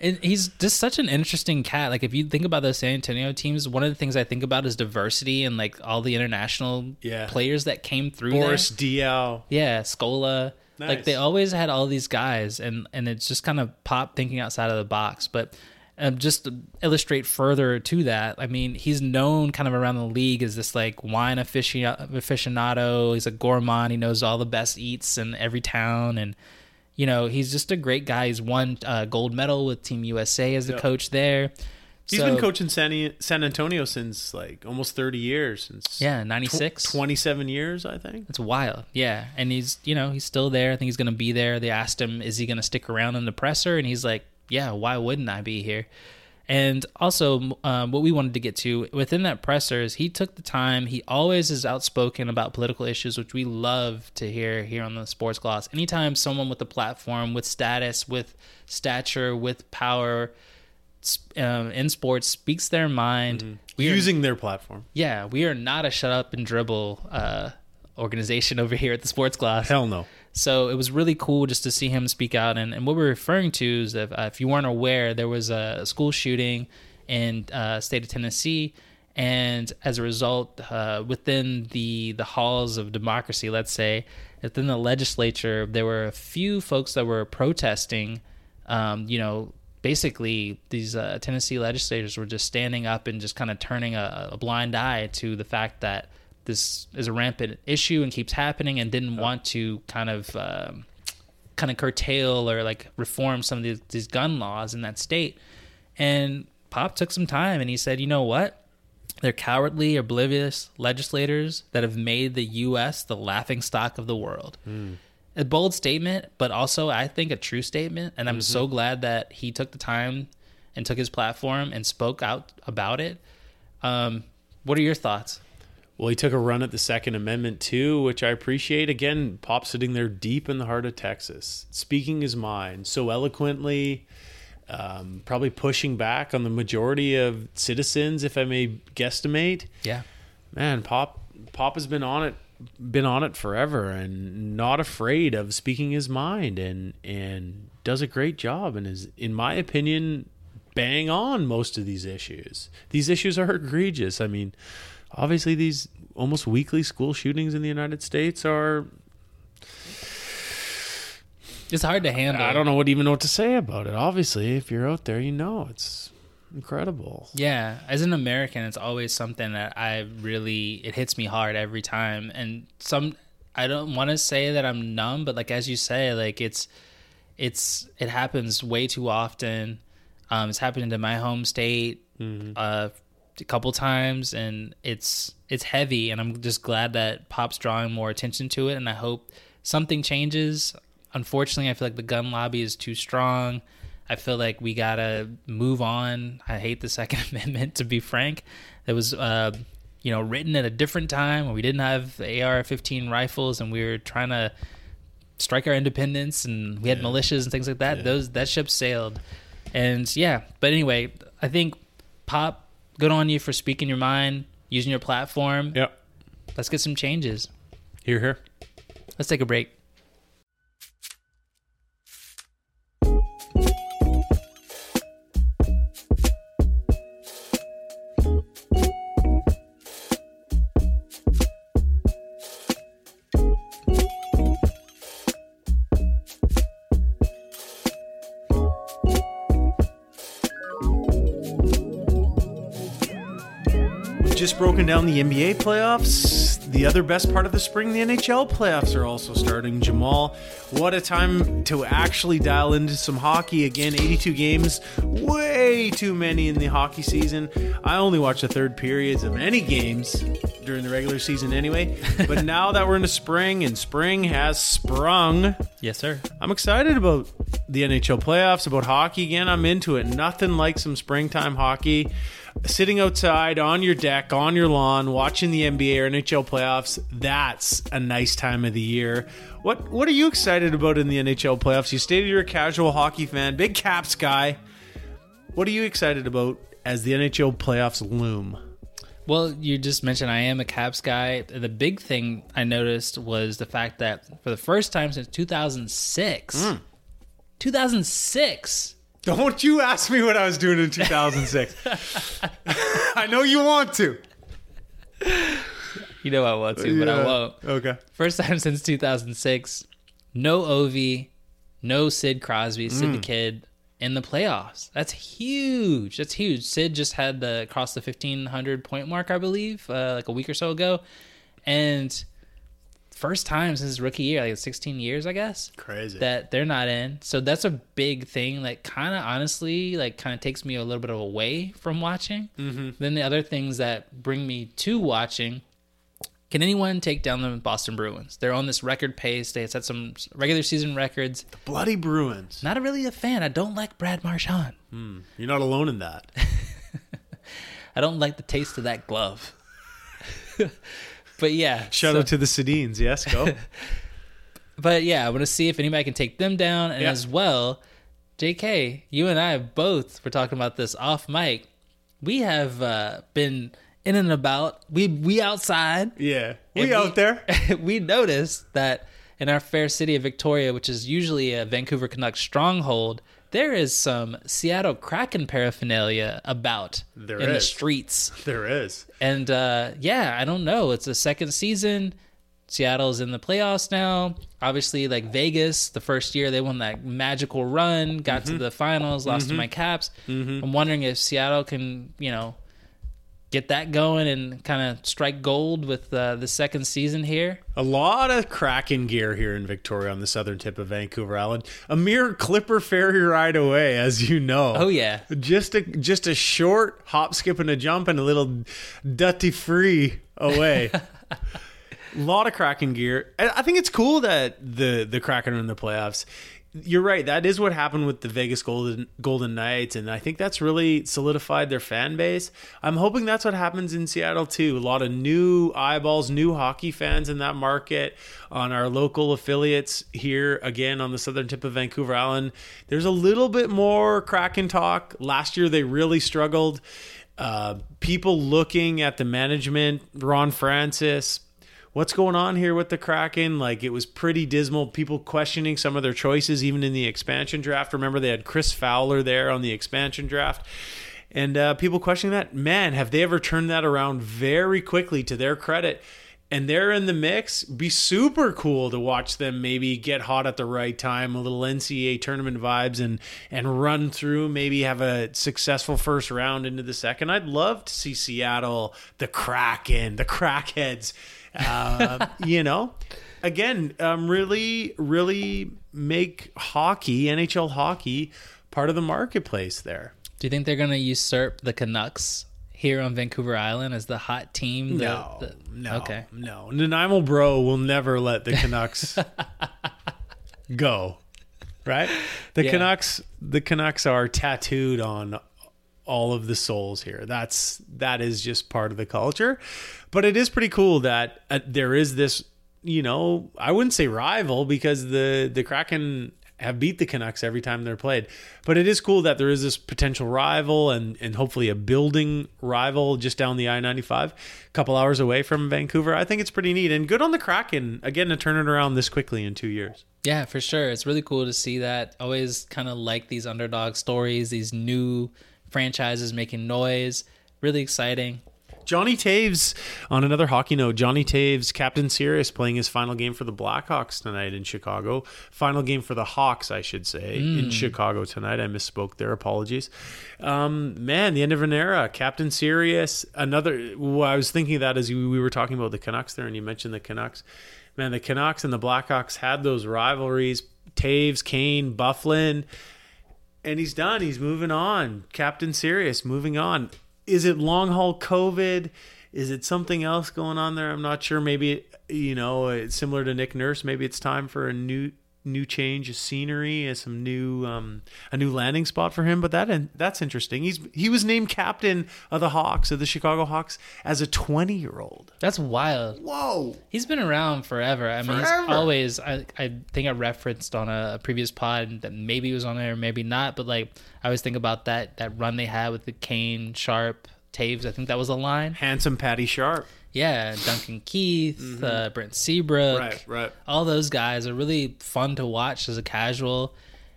and he's just such an interesting cat. Like if you think about the San Antonio teams, one of the things I think about is diversity and like all the international Yeah. players that came through. Boris there. Diaw. yeah, Scola. Nice. Like they always had all these guys, and and it's just kind of pop thinking outside of the box. But um, just to illustrate further to that, I mean, he's known kind of around the league as this like wine aficionado. He's a gourmand. He knows all the best eats in every town, and you know he's just a great guy. He's won uh, gold medal with Team USA as the Yep. coach there. He's So- been coaching San, San Antonio since like almost 30 years. Since Yeah, ninety six. tw- 27 years, I think. It's wild. Yeah. And he's, you know, he's still there. I think he's going to be there. They asked him, is he going to stick around in the presser? And he's like, yeah, why wouldn't I be here? And also, um, what we wanted to get to within that presser is he took the time. He always is outspoken about political issues, which we love to hear here on the Sports Gloss. Anytime someone with a platform, with status, with stature, with power um, in sports speaks their mind, we are Using their platform. yeah, we are not a shut up and dribble uh, organization over here at the Sports Gloss. Hell no. So it was really cool just to see him speak out. And, and what we're referring to is that uh, if you weren't aware, there was a school shooting in uh, state of Tennessee. And as a result, uh, within the, the halls of democracy, let's say, within the legislature, there were a few folks that were protesting. Um, you know, basically, these uh, Tennessee legislators were just standing up and just kind of turning a, a blind eye to the fact that this is a rampant issue and keeps happening and didn't want to kind of um, kind of curtail or like reform some of these, these gun laws in that state. And pop took some time and he said you know what? They're cowardly oblivious legislators that have made the us the laughing stock of the world. A bold statement but also i think a true statement. And i'm so glad that he took the time and took his platform and spoke out about it. Um, what are your thoughts Well, he took a run at the Second Amendment too, which I appreciate. Again, Pop sitting there deep in the heart of Texas, speaking his mind so eloquently, um, probably pushing back on the majority of citizens, if I may guesstimate. yeah Man, Pop Pop has been on it been on it forever and not afraid of speaking his mind and and does a great job and is in my opinion bang on most of these issues. These issues are egregious. I mean, obviously these almost weekly school shootings in the United States are it's hard to handle I don't know what even know what to say about it. Obviously, if you're out there, you know it's incredible. Yeah, as an American, it's always something that I really it hits me hard every time. And some I don't want to say that I'm numb, but like as you say, like it's it's it happens way too often. Um, it's happened to my home state uh, a couple times, and it's it's heavy. And I'm just glad that Pop's drawing more attention to it, and I hope something changes. Unfortunately, I feel like the gun lobby is too strong. I feel like we gotta move on. I hate the Second Amendment, to be frank. It was, uh, you know, written at a different time when we didn't have AR-15 rifles, and we were trying to strike our independence, and we had militias and things like that. Those that ship sailed, and yeah. But anyway, I think Pop, good on you for speaking your mind, using your platform. Yep. Let's get some changes. Here, here. Let's take a break. Just broken down the NBA playoffs. The other best part of the spring, the NHL playoffs are also starting. Jamaal, what a time to actually dial into some hockey again. 82 games, way too many in the hockey season. I only watch the third periods of any games during the regular season anyway. But now that we're into spring and spring has sprung, Yes, sir. I'm excited about the NHL playoffs, about hockey again. I'm into it. Nothing like some springtime hockey. Sitting outside on your deck, on your lawn, watching the NBA or NHL playoffs, that's a nice time of the year. What what are you excited about in the NHL playoffs? You stated you're a casual hockey fan, big caps guy. What are you excited about as the NHL playoffs loom? Well, you just mentioned I am a Caps guy. The big thing I noticed was the fact that for the first time since 2006, hmm. 2006, Don't you ask me what I was doing in 2006. I know you want to. you know I want to, but I won't. Okay. First time since 2006, no Ovi, no Sid Crosby, Sid Mm. the Kid in the playoffs. That's huge. That's huge. Sid just had the cross the 1500 point mark, I believe, uh, like a week or so ago, and first time since his rookie year, like 16 years, I guess. Crazy. that they're not in. So that's a big thing that kind of honestly like kind of takes me a little bit away from watching. Mm-hmm. Then the other things that bring me to watching. Can anyone take down the Boston Bruins? They're on this record pace. They set some regular season records. The bloody Bruins. Not really a fan. I don't like Brad Marchand. You're not alone in that. I don't like the taste of that glove. but yeah, Shout so- out to the Sedins. Yes, go. But yeah, I want to see if anybody can take them down. And Yeah. as well, JK, you and I both were talking about this off mic. We have uh, been in and about. We we outside. yeah. And We out there. we noticed that in our fair city of Victoria, which is usually a Vancouver Canucks stronghold, there is some Seattle Kraken paraphernalia about There in the streets. There is. And uh, yeah, I don't know. It's the second season. Seattle's in the playoffs now. Obviously, like Vegas, the first year they won that magical run, got Mm-hmm. to the finals, lost to my Caps. I'm wondering if Seattle can, you know, get that going and kind of strike gold with uh, the second season here. A lot of Kraken gear here in Victoria on the southern tip of Vancouver Island. A mere Clipper ferry ride away, as you know. Oh yeah, Just a just a short hop, skip, and a jump, and a little duty free away. a lot of Kraken gear. I I think it's cool that the the Kraken are in the playoffs. You're right. That is what happened with the Vegas Golden Golden Knights, and I think that's really solidified their fan base. I'm hoping that's what happens in Seattle too. A lot of new eyeballs, new hockey fans in that market. On our local affiliates here, again on the southern tip of Vancouver Island, there's a little bit more Kraken talk. Last year they really struggled. Uh, people looking at the management, Ron Francis, what's going on here with the Kraken? Like it was pretty dismal. People questioning some of their choices, even in the expansion draft. Remember, they had Chris Fowler there on the expansion draft. And uh, people questioning that. Man, have they ever turned that around very quickly to their credit? And they're in the mix. Be super cool to watch them maybe get hot at the right time, a little NCAA tournament vibes, and and run through. Maybe have a successful first round into the second. I'd love to see Seattle, the Kraken, the Crackheads, uh, you know, again, um, really, really make hockey, NHL hockey, part of the marketplace there. do you think they're gonna usurp the Canucks here on Vancouver Island as the hot team? The- No, the- no, Okay. no. Nanaimo Bro will never let the Canucks go. Right? The Yeah. Canucks, the Canucks are tattooed on all of the souls here. That's that is just part of the culture. But it is pretty cool that uh, there is this, you know, I wouldn't say rival because the the Kraken have beat the Canucks every time they're played. But it is cool that there is this potential rival and and hopefully a building rival just down the I-95, a couple hours away from Vancouver. I think it's pretty neat and good on the Kraken again to turn it around this quickly in 2 years. Yeah, for sure. It's really cool to see that. Always kind of like these underdog stories, these new franchises making noise. Really exciting. Johnny Toews, on another hockey note, Johnny Toews, Captain Serious, playing his final game for the Blackhawks tonight in Chicago. Final game for the Hawks, I should say, in Chicago tonight. I misspoke there. Apologies. Um, man, the end of an era. Captain Serious, another. Well, I was thinking of that as we we were talking about the Canucks there, and you mentioned the Canucks. Man, the Canucks and the Blackhawks had those rivalries. Toews, Kane, Byfuglien and he's done. He's moving on. Captain Serious moving on. Is it long haul COVID? Is it something else going on there? I'm not sure. Maybe you know, similar to Nick Nurse. Maybe it's time for a new new change of scenery, as some new um, a new landing spot for him. But that that's interesting. He's he was named captain of the Hawks of the Chicago Hawks as a 20 year old. That's wild. Whoa! He's been around forever. I mean, Forever. he's always. I, I think I referenced on a, a previous pod that maybe he was on there, maybe not. But like, I always think about that that run they had with the Kane, Sharp, Toews. I think that was a line. Handsome Patty Sharp. Yeah, Duncan Keith, uh, Brent Seabrook. Right, right. All those guys are really fun to watch as a casual.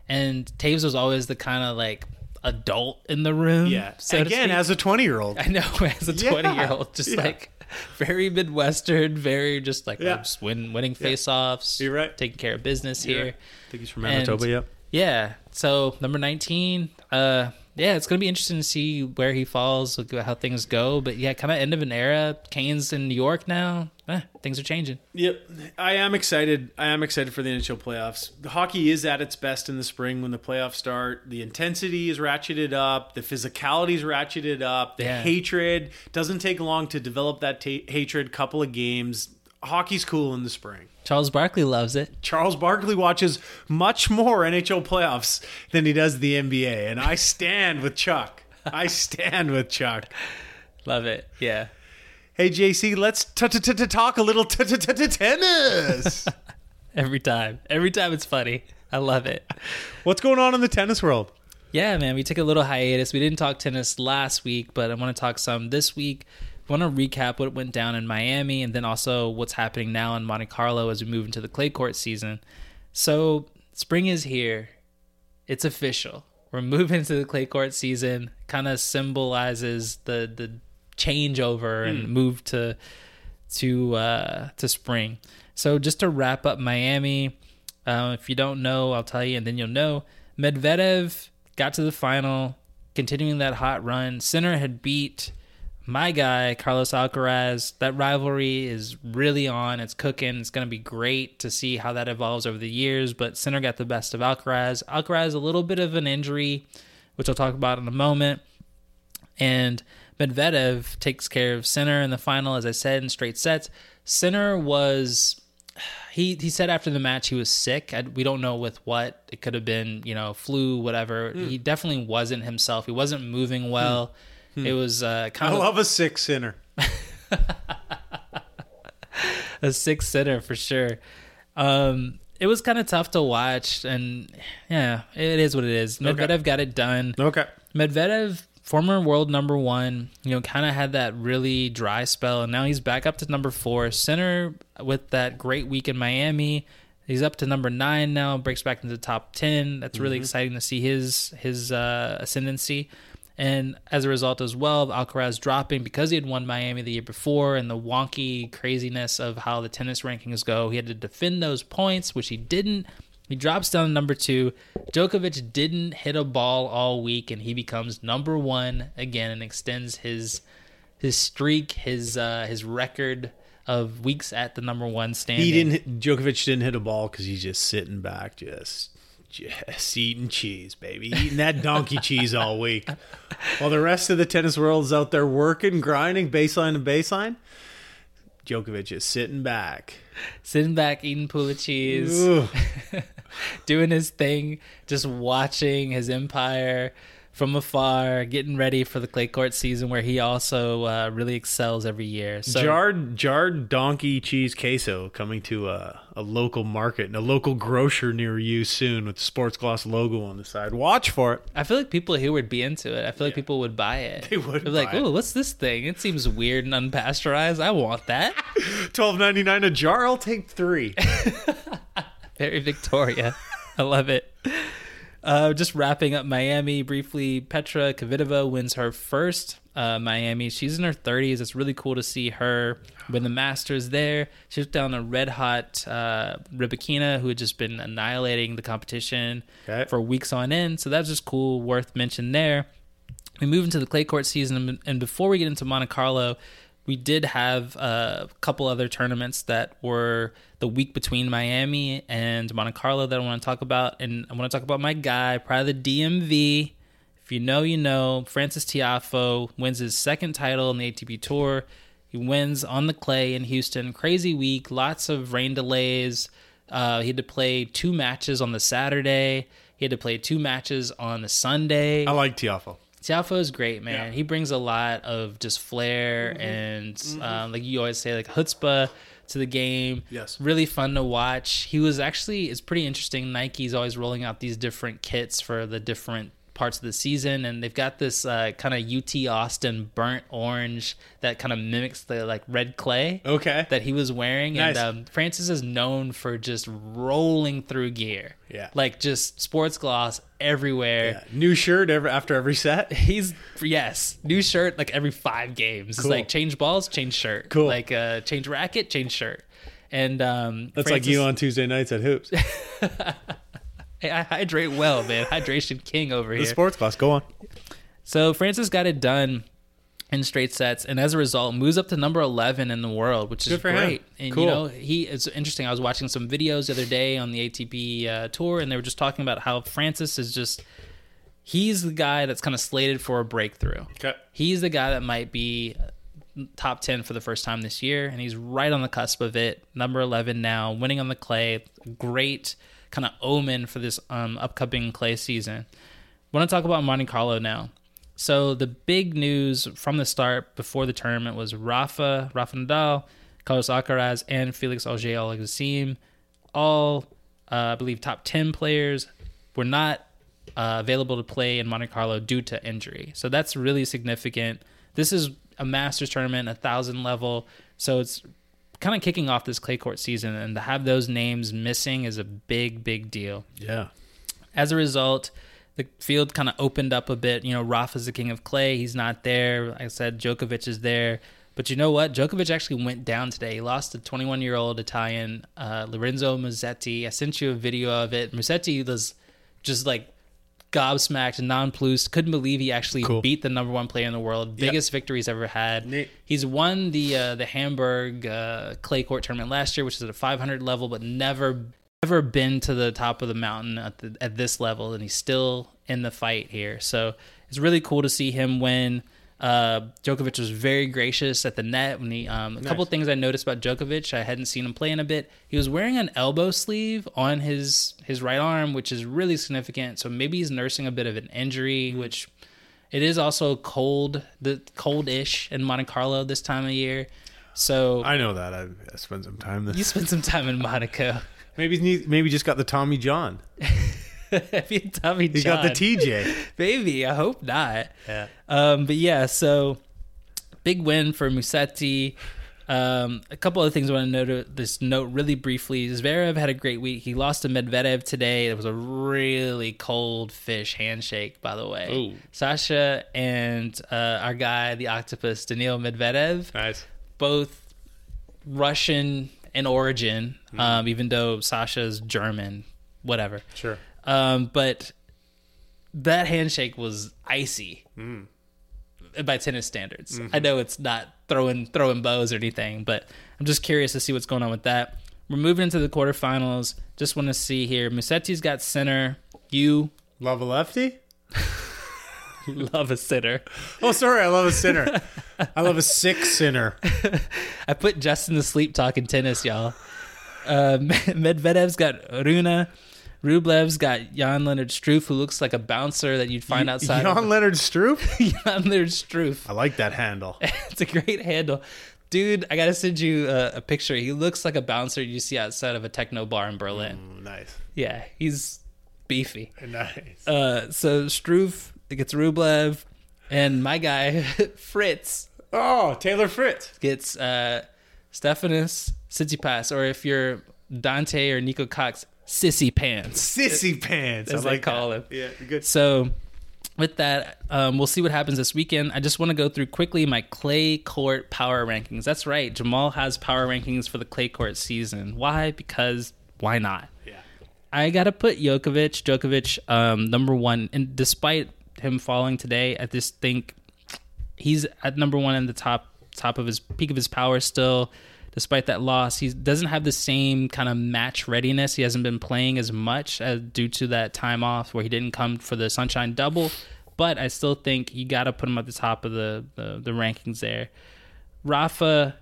And Toews was always the kind of like adult in the room. Yeah. so Again, as a 20 year old. I know as a Yeah, twenty year old, just yeah. like very midwestern, very just like Yeah. Just win, winning face offs. You're right. taking care of business Yeah. here. I think he's from And- Manitoba. Yep. Yeah. So number nineteen. Uh, yeah, it's gonna be interesting to see where he falls, how things go. But yeah, kind of end of an era. Kane's in New York now. Eh, things are changing. Yep, I am excited. I am excited for the NHL playoffs. The hockey is at its best in the spring when the playoffs start. The intensity is ratcheted up. The physicality is ratcheted up. The Yeah. hatred doesn't take long to develop that ta- hatred. Couple of games. Hockey's cool in the spring. Charles Barkley loves it. Charles Barkley watches much more NHL playoffs than he does the NBA, and I stand with Chuck. I stand with Chuck. Love it. Yeah. Hey JC, let's talk a little tennis. Every time. Every time it's funny. I love it. What's going on in the tennis world? Yeah, man, we took a little hiatus. We didn't talk tennis last week, but I want to talk some this week. Want to recap what went down in Miami and then also what's happening now in Monte Carlo as we move into the clay court season. So, spring is here. It's official. We're moving to the clay court season. Kind of symbolizes the the changeover and move to to uh, to spring. So just to wrap up Miami, uh, if you don't know, I'll tell you, and then you'll know. Medvedev got to the final, continuing that hot run. Sinner had beat my guy Carlos Alcaraz. That rivalry is really on. It's cooking. It's going to be great to see how that evolves over the years. But Sinner got the best of Alcaraz. Alcaraz a little bit of an injury, which I'll talk about in a moment. And Medvedev takes care of Sinner in the final, as I said, in straight sets. Sinner was he he said after the match he was sick. I, we don't know with what. It could have been you know flu, whatever. Hmm. He definitely wasn't himself. He wasn't moving hmm. well. It was uh, I kind of love a six center. a six center for sure. Um, it was kind of tough to watch, and yeah, it is what it is. Medvedev got it done. Okay. Medvedev, former world number one, you know, kind of had that really dry spell, and now he's back up to number four. Center with that great week in Miami. He's up to number nine now, breaks back into the top ten. That's really exciting to see his his uh, ascendancy. And as a result, as well, of Alcaraz dropping because he had won Miami the year before, and the wonky craziness of how the tennis rankings go, he had to defend those points, which he didn't. He drops down to number two. Djokovic didn't hit a ball all week, and he becomes number one again and extends his his streak, his uh, his record of weeks at the number one standing. He didn't. Djokovic didn't hit a ball because he's just sitting back, just just eating cheese, baby, eating that donkey cheese all week, while the rest of the tennis world is out there working, grinding, baseline to baseline. Djokovic is sitting back. sitting back eating pool of cheese, doing his thing, just watching his empire from afar, getting ready for the clay court season where he also uh, really excels every year. So jarred, jarred donkey cheese queso coming to a, a local market and a local grocer near you soon with the Sports Gloss logo on the side. Watch for it. I feel like people here would be into it. I feel like people would buy it. They would be like, "Oh, what's this thing? It seems weird and unpasteurized. I want that." Twelve ninety nine a jar. I'll take three. Very Victoria. I love it. Uh, just wrapping up Miami briefly. Petra Kvitova wins her first uh, Miami. She's in her 30s. It's really cool to see her win the Masters there. She was down a red hot uh, Rybakina, who had just been annihilating the competition Okay. for weeks on end. So that's just cool, worth mention there. We move into the clay court season, and before we get into Monte Carlo, we did have a couple other tournaments that were the week between Miami and Monte Carlo that I want to talk about, and I want to talk about my guy, probably the DMV. If you know, you know. Frances Tiafoe wins his second title in the ATP Tour. He wins on the clay in Houston. Crazy week, lots of rain delays. Uh, he had to play two matches on the Saturday. He had to play two matches on the Sunday. I like Tiafoe. Tiafoe is great, man. Yeah. Mm-hmm. He brings a lot of just flair and, um, like you always say, like chutzpah to the game. Yes. Really fun to watch. He was actually, it's pretty interesting. Nike's always rolling out these different kits for the different parts of the season. And they've got this uh, kind of UT Austin burnt orange that kind of mimics the like red clay Okay. that he was wearing. Nice. And um, Frances is known for just rolling through gear. Yeah. Like just sports gloss everywhere Yeah. New shirt every, after every set. he's yes new shirt like every five games it's Cool. like change balls change shirt Cool. like uh change racket change shirt and um That's like you on Tuesday nights at Hoops. Hey, I hydrate well man hydration king over the here sports gloss. Go on. so frances got it done in straight sets and as a result moves up to number 11 in the world which is for him. great and Cool. you know he it's interesting i was watching some videos the other day on the atp uh, tour and they were just talking about how frances is just he's the guy that's kind of slated for a breakthrough Okay. he's the guy that might be top 10 for the first time this year and he's right on the cusp of it number 11 now winning on the clay great kind of omen for this um, upcoming clay season I want to talk about monte carlo now so the big news from the start before the tournament was rafa rafa nadal carlos alcaraz and felix auger aliassime all uh, i believe top 10 players were not uh, available to play in Monte Carlo due to injury. So that's really significant. This is a Masters tournament, a thousand level, so it's kind of kicking off this clay court season, and to have those names missing is a big, big deal. Yeah. As a result, the field kind of opened up a bit. You know, Rafa's the king of clay; he's not there. Like I said, Djokovic is there. But you know what? Djokovic actually went down today. He lost to 21 year old Italian uh, Lorenzo Musetti. I sent you a video of it. Musetti was just like gobsmacked, nonplussed, couldn't believe he actually Cool. beat the number one player in the world, Yep. biggest victory he's ever had. Neat. He's won the uh, the Hamburg uh, clay court tournament last year, which is at a 500 level, but never never been to the top of the mountain at the, at this level, and he's still in the fight here. So it's really cool to see him win. Uh, Djokovic was very gracious at the net when he. Um, a couple Nice. things I noticed about Djokovic, I hadn't seen him play in a bit. He was wearing an elbow sleeve on his his right arm, which is really significant. So maybe he's nursing a bit of an injury, which it is also cold, the cold-ish in Monte Carlo this time of year. So I know that. I, I spent some time This. you spent some time in Monaco. Maybe maybe just got the Tommy John. If you tell me, He's got the TJ. Maybe I hope not. Yeah. Um, but yeah, so big win for Musetti. Um, a couple other things I want to note. This note really briefly. Zverev had a great week. He lost to Medvedev today. It was a really cold fish handshake, by the way. Ooh. Sasha and uh, our guy, the octopus, Daniil Medvedev, Nice. both Russian in origin, um, even though Sasha's German. Whatever. Sure. Um, but that handshake was icy by tennis standards. I know it's not throwing throwing bows or anything, but I'm just curious to see what's going on with that. We're moving into the quarterfinals. Just want to see here. Musetti's got center. You Love a lefty? love a center. Oh, sorry. I love a sinner. I love a sick sinner. I put Justin to sleep talking tennis, y'all. Uh, Medvedev's got Rune. Rublev's got Jan Lennard Struff, who looks like a bouncer that you'd find outside. Jan of- Leonard Stroop? Jan Lennard Struff. I like that handle. it's a great handle. Dude, I gotta send you a, a picture. He looks like a bouncer you see outside of a techno bar in Berlin. Mm, nice. Yeah, he's beefy. Nice. Uh, so Struff gets Rublev, and my guy Fritz Oh, Taylor Fritz. gets uh, Stefanos Tsitsipas, or if you're Dante or Nico Cox, Sissy Pants. Sissy pants. As I they like call that. Yeah, good. So, with that, um, we'll see what happens this weekend. I just want to go through quickly my clay court power rankings. That's right, Jamaal has power rankings for the clay court season. Why? Because why not? Yeah. I gotta put Djokovic, Djokovic, um, number one. And despite him falling today, I just think he's at number one in the top top of his peak of his power still. Despite that loss, he doesn't have the same kind of match readiness. He hasn't been playing as much as due to that time off where he didn't come for the Sunshine Double. But I still think you got to put him at the top of the, the the rankings there. Rafa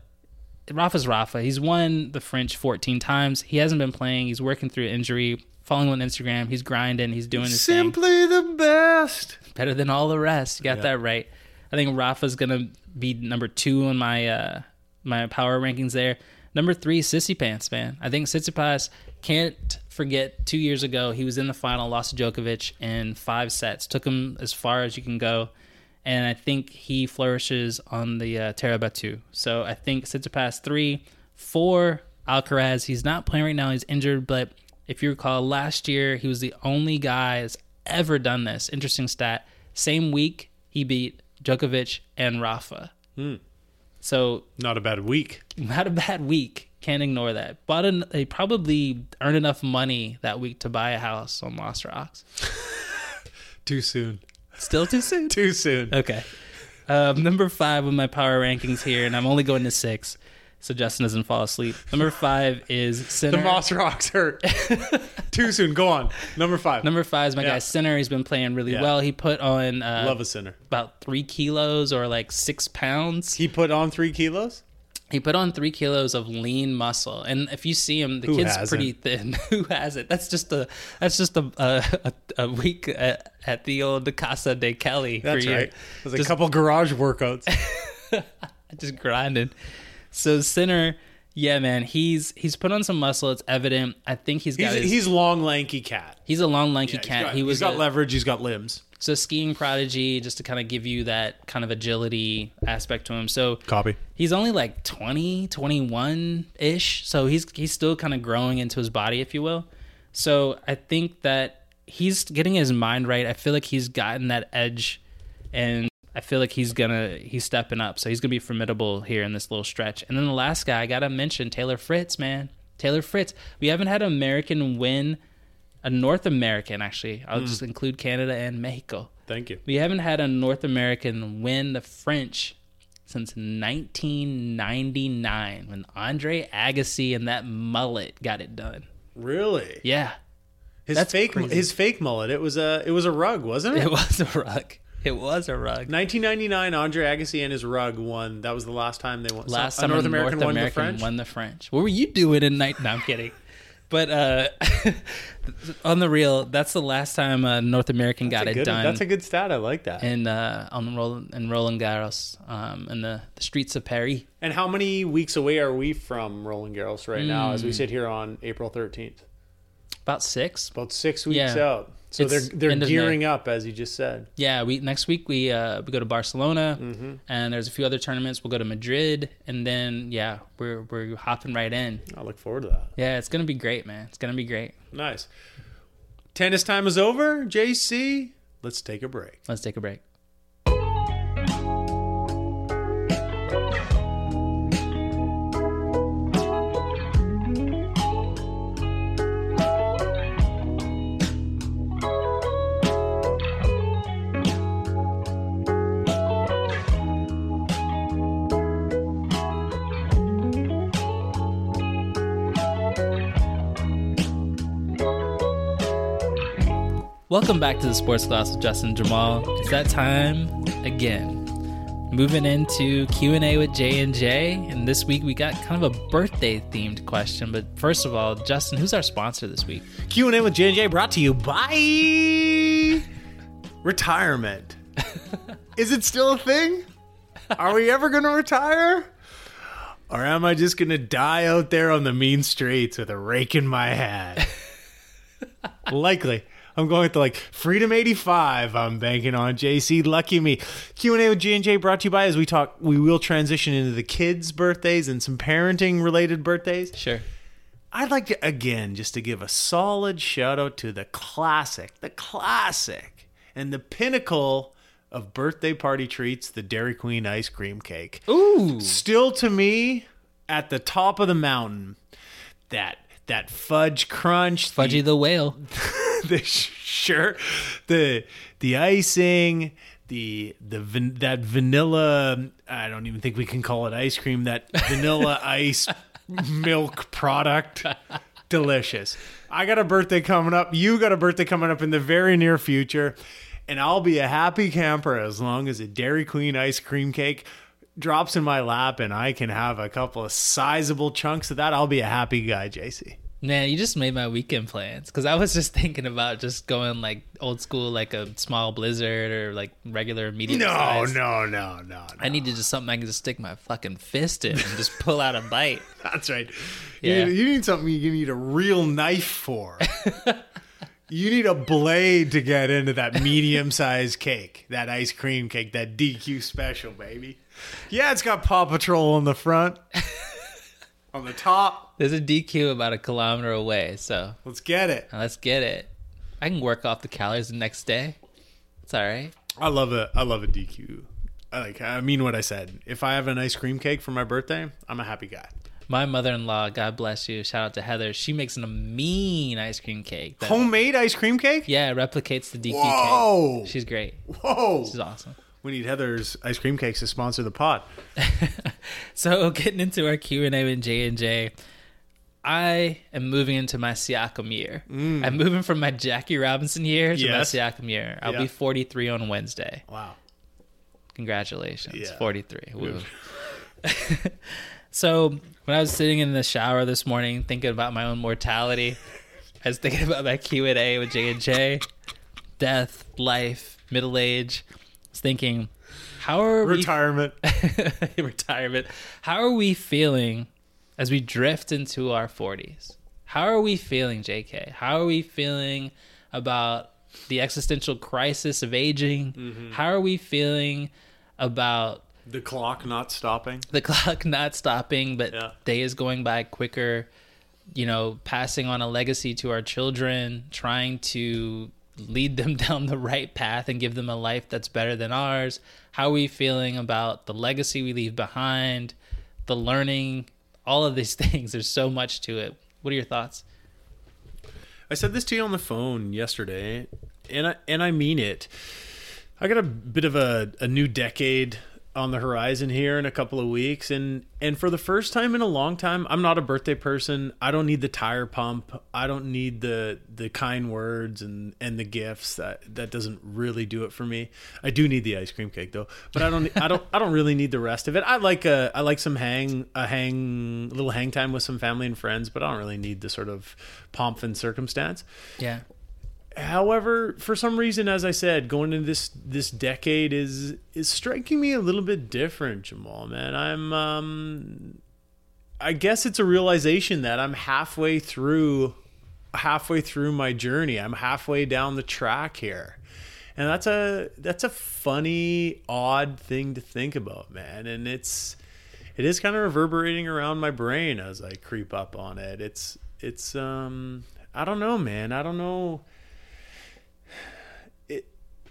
Rafa's Rafa. He's won the French 14 times. He hasn't been playing. He's working through injury. Following on Instagram, he's grinding. He's doing his thing. Simply the best. Better than all the rest. You got Yeah. that right. I think Rafa's gonna be number two on my uh, my power rankings there. Number three, Sissy Pants, man. I think Tsitsipas can't forget two years ago he was in the final, lost to Djokovic in five sets. Took him as far as you can go, and I think he flourishes on the uh, terre battue. So I think Tsitsipas three, four Alcaraz. He's not playing right now. He's injured, but if you recall, last year he was the only guy that's ever done this. Interesting stat. Same week he beat Djokovic and Rafa. So Not a bad week. not a bad week. Can't ignore that. Bought an, they probably earned enough money that week to buy a house on Lost Rocks. Too soon. Still too soon. Too soon. Okay. Um, number five of my power rankings here, and I'm only going to six, so Justin doesn't fall asleep. Number five is Sinner. The Moss Rocks hurt. Too soon. Go on. Number five. Number five is my Yeah. guy Sinner. He's been playing really Yeah. well. He put on uh, Love a sinner. about three kilos or like six pounds. He put on three kilos. He put on three kilos of lean muscle, and if you see him, the Who kid's hasn't? pretty thin. Who has it? That's just a that's just a a, a, a week at, at the old Casa de Kelly That's for you. right. There's a Just- couple garage workouts. just grinding. So Sinner, yeah, man, he's he's put on some muscle. It's evident. I think he's got He's, his, he's long, lanky cat. he's a long, lanky Yeah, cat. got- he was he's got a- leverage. He's got limbs. so skiing prodigy, just to kind of give you that kind of agility aspect to him. So Copy. he's only like 20 21 ish so he's he's still kind of growing into his body if you will so i think that he's getting his mind right i feel like he's gotten that edge and i feel like he's gonna he's stepping up so he's gonna be formidable here in this little stretch and then the last guy i gotta mention taylor fritz man taylor fritz we haven't had an american win a north american actually i'll just hmm. include canada and mexico Thank you. we haven't had a North American win the French since 1999 when Andre Agassi and that mullet got it done. Really? Yeah, His That's fake crazy. his fake mullet. It was a it was a rug, wasn't it? it was a rug. It was a rug. 1999, Andre Agassi and his rug won. That was the last time they won. Last a time North American, North won the French. won the French. What were you doing in night? No, I'm kidding. But uh, on the real, that's the last time a North American got That's a it good, done. That's a good stat. I like that. in uh, on Roland in Roland Garros, um, in the, the streets of Paris. And how many weeks away are we from Roland Garros right now Hmm. as we sit here on April 13th? About six. About six weeks Yeah. out. So It's they're they're May. gearing up, as you just said. Yeah, we next week we uh we go to Barcelona Mm-hmm. and there's a few other tournaments. We'll go to Madrid and then yeah, we're we're hopping right in. I look forward to that. Yeah, it's gonna be great, man. It's gonna be great. Nice. Tennis time is over, JC. Let's take a break. Let's take a break. Welcome back to the Sports Gloss with Justin Jamaal. It's that time again. Moving into Q and A with J and J, and this week we got kind of a birthday themed question. But first of all, Justin, who's our sponsor this week? Q and A with J and J brought to you by retirement. is it still a thing? Are we ever going to retire? Or am I just going to die out there on the mean streets with a rake in my hand? Likely. I'm going to like Freedom 85. I'm banking on JC. Lucky me. Q&A with J&J brought to you by as we talk we will transition into the kids' birthdays and some parenting related birthdays. Sure. I'd like to again just to give a solid shout out to the classic, the classic, and the pinnacle of birthday party treats, the Dairy Queen ice cream cake. Ooh. Still to me at the top of the mountain. That that fudge crunch, the- Fudgy the whale. the sure the the icing the the van, that vanilla i don't even think we can call it ice cream that vanilla ice milk product. Delicious. I got a birthday coming up. You got a birthday coming up in the very near future. And i'll be a happy camper as long as a dairy queen ice cream cake drops in my lap and I can have a couple of sizable chunks of that, I'll be a happy guy, JC. Man, you just made my weekend plans because I was just thinking about just going like old school, like a small blizzard or like regular medium. No, size. no, no, no, I need to just something I can just stick my fucking fist in and just pull out a bite. That's right. Yeah. You, you need something you need a real knife for. you need a blade to get into that medium sized cake, that ice cream cake, that DQ special, baby. Yeah, it's got Paw Patrol on the front, on the top. There's a DQ about a kilometer away, so Let's get it. let's get it. I can work off the calories the next day. It's all right. I love a I love a DQ. I like I mean what I said. If I have an ice cream cake for my birthday, I'm a happy guy. My mother-in-law, God bless you, shout out to Heather. She makes a mean ice cream cake. that- Homemade ice cream cake? yeah, it replicates the DQ Whoa. cake. She's great. Whoa. She's awesome. We need Heather's ice cream cakes to sponsor the pot. So getting into our Q and A with J and J, I am moving into my Siakam year. I'm moving from my Jackie Robinson year to Mm. Yes. my Siakam year. I'll Yeah. be 43 on Wednesday. Wow. Congratulations, Yeah. 43. So when I was sitting in the shower this morning thinking about my own mortality, I was thinking about my Q and A with J and J, death, life, middle age. Thinking, how are we Retirement. retirement. How are we feeling as we drift into our 40s? How are we feeling, JK? How are we feeling about the existential crisis of aging? Mm-hmm. How are we feeling about The clock not stopping. the clock not stopping, but Yeah. is going by quicker? You know, passing on a legacy to our children, trying to lead them down the right path and give them a life that's better than ours. How are we feeling about the legacy we leave behind, the learning, all of these things? There's so much to it. What are your thoughts? I said this to you on the phone yesterday, and I and I mean it. I got a bit of a, a new decade on the horizon here in a couple of weeks and and for the first time in a long time I'm not a birthday person. I don't need the tire pump. I don't need the the kind words and and the gifts. That that doesn't really do it for me. I do need the ice cream cake though. But I don't I don't I don't really need the rest of it. I like a I like some hang a hang little hang time with some family and friends, but I don't really need the sort of pomp and circumstance. Yeah. However, for some reason, as I said, going into this this decade is is striking me a little bit different, Jamaal. Man, I'm um, I guess it's a realization that I'm halfway through halfway through my journey. I'm halfway down the track here. And that's a that's a funny, odd thing to think about, man. And it's it is kind of reverberating around my brain as I creep up on it. It's it's um I don't know, man. I don't know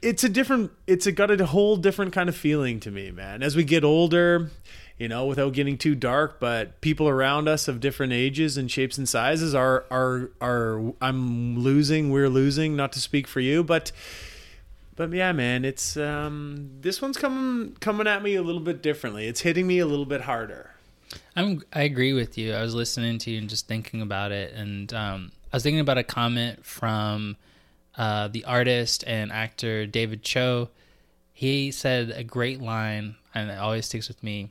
it's a different it's a got a whole different kind of feeling to me man. As we get older you know without getting too dark but people around us of different ages and shapes and sizes are are are i'm losing we're losing not to speak for you but but yeah man it's um this one's coming coming at me a little bit differently. It's hitting me a little bit harder. I'm I agree with you. I was listening to you and just thinking about it, and um, I was thinking about a comment from uh, the artist and actor David Choe. He said a great line, and it always sticks with me.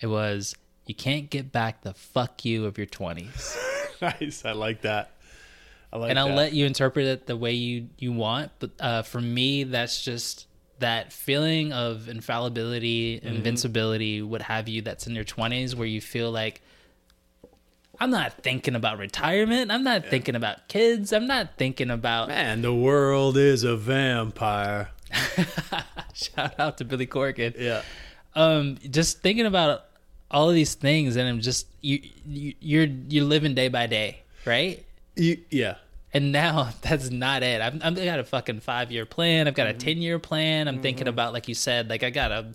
It was, "You can't get back the fuck you of your 20s." nice i like that i like and I'll that. let you interpret it the way you you want. But uh, for me, that's just that feeling of infallibility, Mm-hmm. invincibility, what have you. That's in your twenties, where you feel like I'm not thinking about retirement. I'm not thinking about kids. I'm not thinking about. man the world is a vampire Shout out to Billy Corgan. yeah Um, just thinking about all of these things, and I'm just you, you you're you're living day by day, right? you, yeah And now that's not it. I've, I've got a fucking five year plan. I've got a Mm-hmm. 10 year plan. I'm thinking about, like you said, like I got a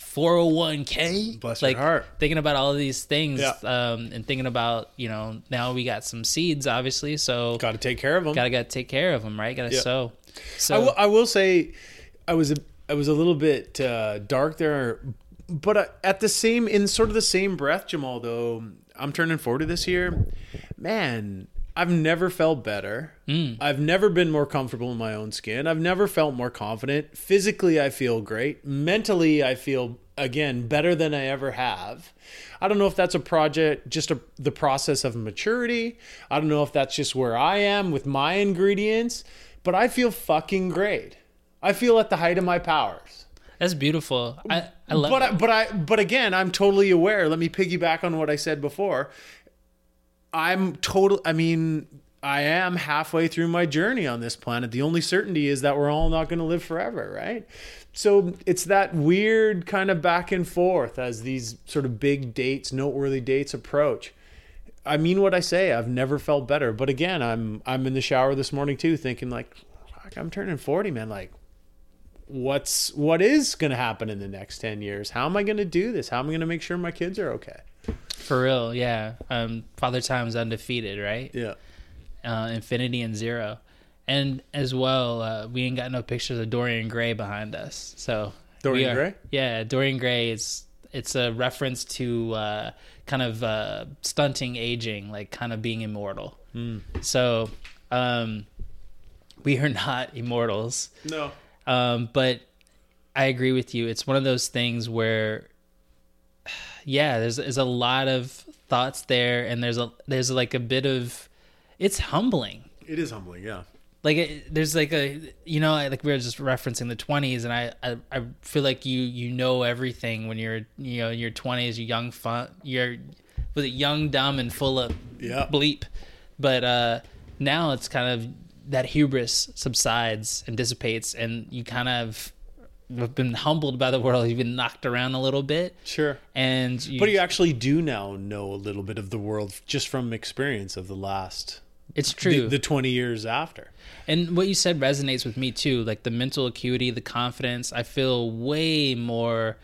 401k. Bless your like heart. thinking about all of these things Yeah. um, and thinking about, you know, now we got some seeds, obviously. So got to take care of them gotta, gotta take care of them, right? Gotta Yeah. sow. So will, I will say, I was a, I was a little bit uh, dark there, but uh, at the same in sort of the same breath, Jamaal. Though I'm turning forty this year, man. I've never felt better. Mm. I've never been more comfortable in my own skin. I've never felt more confident. Physically, I feel great. Mentally, I feel again better than I ever have. I don't know if that's a project, just a, the process of maturity. I don't know if that's just where I am with my ingredients, but I feel fucking great. I feel at the height of my powers. That's beautiful. I, I love But I, but I but again, I'm totally aware. Let me piggyback on what I said before. I'm total. I mean, I am halfway through my journey on this planet. The only certainty is that we're all not going to live forever, right? So it's that weird kind of back and forth as these sort of big dates, noteworthy dates approach. I mean what I say. I've never felt better. But again, I'm I'm in the shower this morning too, thinking like, I'm turning forty, man. Like, what's what is going to happen in the next 10 years how am i going to do this how am i going to make sure my kids are okay For real, yeah. Um, Father Time's undefeated, right? yeah Uh, Infinity and Zero. And as well, uh, we ain't got no pictures of Dorian Gray behind us. So Dorian are- Gray? Yeah, Dorian Gray is it's a reference to uh, kind of uh, stunting aging, like kind of being immortal. Hmm. So um, we are not immortals. no Um, but I agree with you. It's one of those things where, yeah, there's there's a lot of thoughts there, and there's a there's like a bit of, it's humbling. it is humbling yeah Like it, there's like a you know like we were just referencing the 20s, and I, I I feel like you you know everything when you're you know in your 20s, you're young fun, you're was it young, dumb, and full of Yeah. bleep. But uh, now it's kind of that hubris subsides and dissipates, and you kind of have been humbled by the world. You've been knocked around a little bit, sure and you, but you actually do now know a little bit of the world just from experience of the last it's true. the 20 years after And what you said resonates with me too. Like the mental acuity, the confidence. I feel way more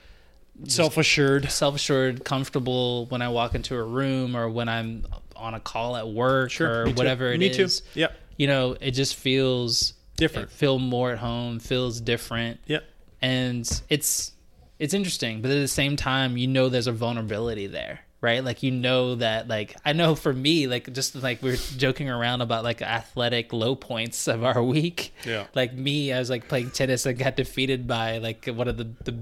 self-assured self assured, comfortable when I walk into a room or when I'm on a call at work Sure, or me too. whatever it Me is. too. Yep. You know, it just feels Different. Feel more at home. Feels different. Yep. And it's it's interesting but at the same time you know there's a vulnerability there right? Like you know that like i know for me like just like we are joking around about like athletic low points of our week. Yeah. like me i was like playing tennis and got defeated by like one of the, the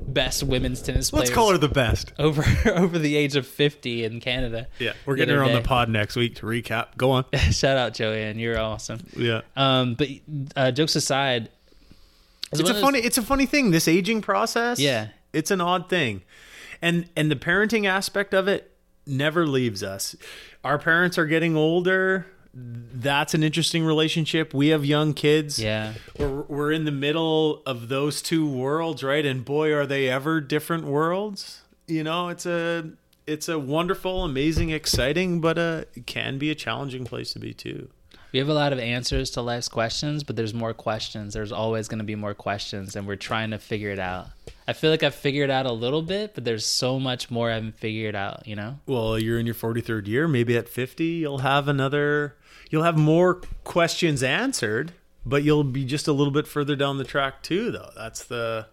best women's tennis let's call her the best. over over the age of 50 in canada. Yeah we're getting her on the pod next week to recap. Go on. Shout out joanne. You're awesome. Yeah. Um but uh jokes aside it's a funny it's a funny thing this aging process Yeah. it's an odd thing. And and the parenting aspect of it never leaves us. Our parents are getting older. That's an interesting relationship. We have young kids. Yeah. We're, we're in the middle of those two worlds right? And boy are they ever different worlds. You know it's a it's a wonderful amazing exciting but uh it can be a challenging place to be too We have a lot of answers to life's questions, but there's more questions. There's always going to be more questions, and we're trying to figure it out. I feel like I've figured out a little bit, but there's so much more I haven't figured out, you know? well you're in your 43rd year maybe at 50 you'll have another you'll have more questions answered but you'll be just a little bit further down the track too though that's the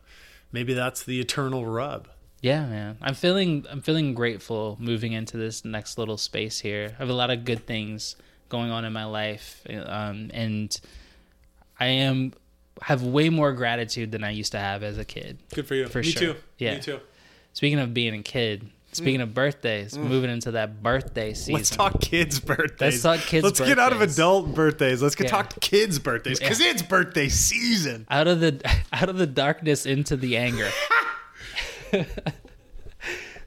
maybe that's the eternal rub Yeah, man. I'm feeling I'm feeling grateful moving into this next little space here. I have a lot of good things going on in my life, um, and I am have way more gratitude than I used to have as a kid. good for you For me sure. too Yeah. me too Speaking of being a kid, speaking of birthdays, moving into that birthday season. Let's talk kids' birthdays. Let's talk kids' Let's get out of adult birthdays. Let's get Yeah. talk kids' birthdays because it's birthday season. out of the out of the darkness into the anger.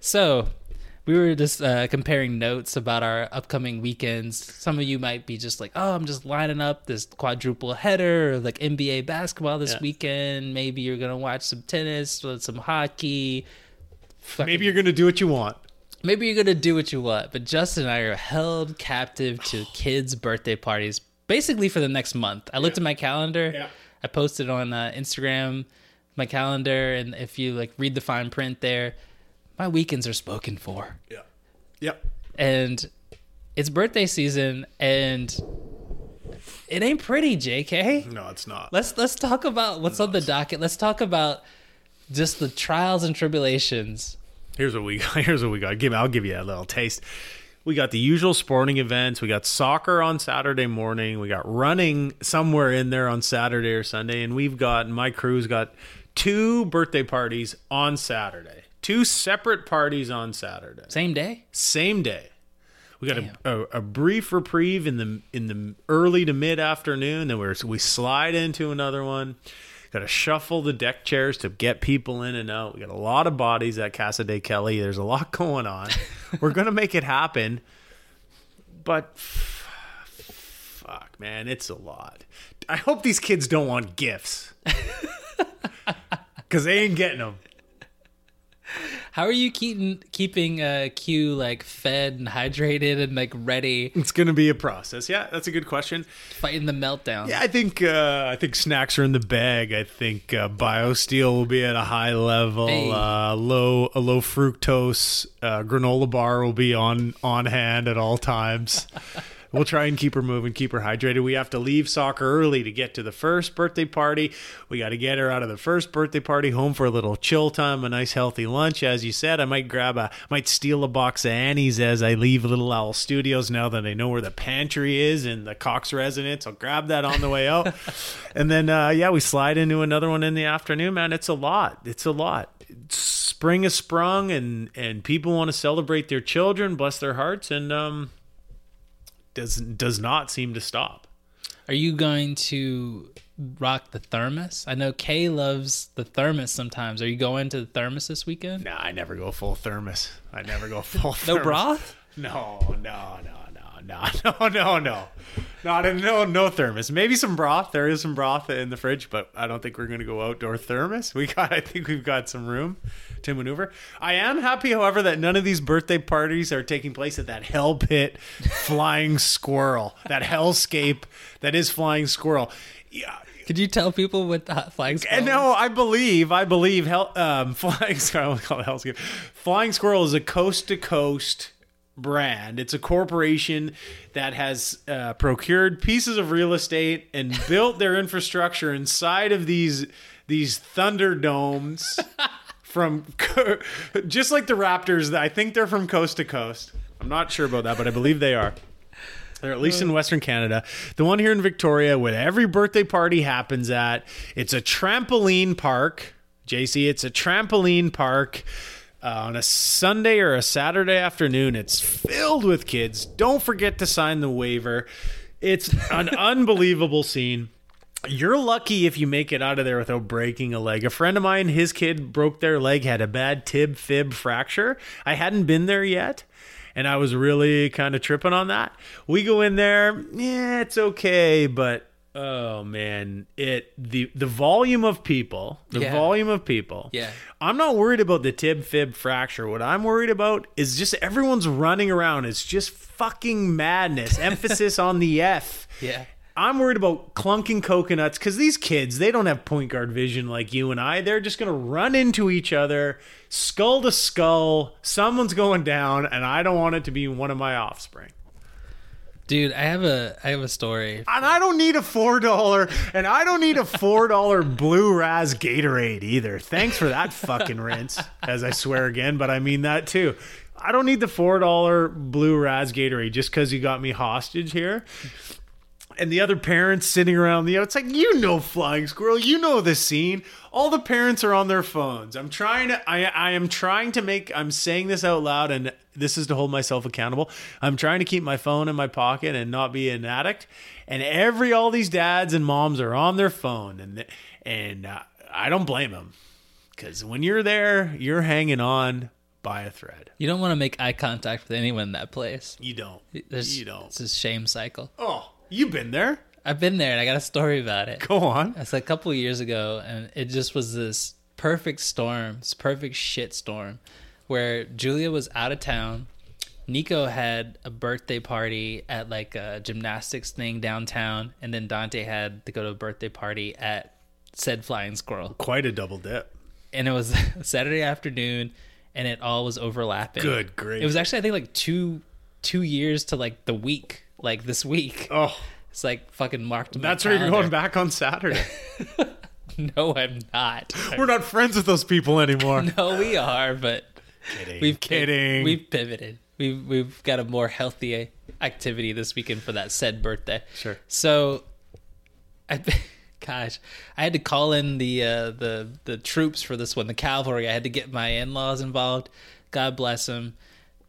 so, we were just uh, comparing notes about our upcoming weekends. Some of you might be just like, "Oh, I'm just lining up this quadruple header, or like NBA basketball this Yeah. weekend. Maybe you're gonna watch some tennis, or some hockey. Fucking- Maybe you're gonna do what you want. maybe you're gonna do what you want, but Justin and I are held captive to kids' birthday parties basically for the next month. I looked at my calendar. Yeah. I posted on uh, Instagram my calendar, and if you like read the fine print there, my weekends are spoken for, Yeah. Yep. and it's birthday season, and it ain't pretty, J.K. No, it's not. Let's let's talk about what's on the docket. Let's talk about just the trials and tribulations. Here's what we got. Here's what we got. Give I'll give you a little taste. We got the usual sporting events. We got soccer on Saturday morning. We got running somewhere in there on Saturday or Sunday, and we've got my crew's got two birthday parties on Saturday. Two separate parties on Saturday. Same day? Same day. We got a, a, a brief reprieve in the in the early to mid afternoon. Then we're, we slide into another one. Got to shuffle the deck chairs to get people in and out. We got a lot of bodies at Casa de Kelly. There's a lot going on. we're gonna make it happen, but f- fuck, man, it's a lot. I hope these kids don't want gifts because they ain't getting them. How are you keeping keeping uh, Q like fed and hydrated and like ready, It's gonna be a process. Yeah, that's a good question. fighting the meltdown? Yeah, I think uh, I think snacks are in the bag. I think uh, BioSteel will be at a high level. Hey. Uh, low a low fructose uh, granola bar will be on on hand at all times. we'll try and keep her moving, keep her hydrated. We have to leave soccer early to get to the first birthday party. We got to get her out of the first birthday party home for a little chill time, a nice healthy lunch. As you said, I might grab a might steal a box of Annie's as I leave Little Owl Studios. Now that I know where the pantry is in the Cox residence, I'll grab that on the way out. and then uh, yeah, we slide into another one in the afternoon. Man, it's a lot. It's a lot. Spring has sprung, and and people want to celebrate their children, bless their hearts, and um, does does not seem to stop. Are you going to rock the thermos? I know Kay loves the thermos sometimes. Are you going to the thermos this weekend? Nah, I never go full thermos. I never go full. No broth? No, no, no, no, no, no, no, no. Not no no thermos. Maybe some broth. There is some broth in the fridge, but I don't think we're going to go outdoor thermos. We got. I think we've got some room to maneuver. I am happy, however, that none of these birthday parties are taking place at that hell pit flying squirrel. That hellscape that is flying squirrel. Yeah, Could you tell people what the hot flags? and no, I believe, I believe, hell, um, flying squirrel, call it Hellscape. Flying Squirrel is a coast to coast brand. It's a corporation that has uh, procured pieces of real estate and built their infrastructure inside of these these thunderdomes from just like the Raptors. I think they're from coast to coast. I'm not sure about that, but I believe they are. They're at least in Western Canada. The one here in Victoria, where every birthday party happens at, it's a trampoline park. JC, it's a trampoline park. Uh, on a Sunday or a Saturday afternoon, it's filled with kids. Don't forget to sign the waiver. It's an unbelievable scene. You're lucky if you make it out of there without breaking a leg. A friend of mine, his kid broke their leg, had a bad tib fib fracture. I hadn't been there yet, and I was really kind of tripping on that. We go in there, yeah, it's okay, but oh man, it the the volume of people, the Yeah. volume of people. Yeah. I'm not worried about the tib fib fracture. What I'm worried about is just everyone's running around. It's just fucking madness. Emphasis on the F. Yeah. I'm worried about clunking coconuts because these kids, they don't have point guard vision like you and I. They're just going to run into each other, skull to skull. Someone's going down, and I don't want it to be one of my offspring. Dude, I have a I have a story. And I don't need a $4, and I don't need a $4 Blue Raz Gatorade either. Thanks for that fucking rinse, as I swear again, but I mean that too. I don't need the $4 Blue Raz Gatorade just because you got me hostage here. And the other parents sitting around the it's like you know flying squirrel you know the scene. All the parents are on their phones. I'm trying to i i am trying to make i'm saying this out loud and this is to hold myself accountable. I'm trying to keep my phone in my pocket and not be an addict. And every all these dads and moms are on their phone and and uh, i don't blame them because when you're there you're hanging on by a thread. You don't want to make eye contact with anyone in that place. you don't. There's, you don't. It's a shame cycle. oh you've been there I've been there and I got a story about it. go on It's like a couple of years ago, and it just was this perfect storm, this perfect shit storm, where Julia was out of town. Nico had a birthday party at like a gymnastics thing downtown, and then Dante had to go to a birthday party at said Flying Squirrel. quite a double dip And it was Saturday afternoon, and it all was overlapping. Good grief. It was actually I think like two two years to like the week, like this week. oh It's like fucking marked. That's where you're going back on Saturday. No, I'm not. We're not friends with those people anymore. No, we are, but kidding. we've kidding. We've pivoted. We've we've got a more healthy activity this weekend for that said birthday. Sure. So, I Gosh, I had to call in the uh, the the troops for this one, the cavalry. I had to get my in laws involved. God bless them.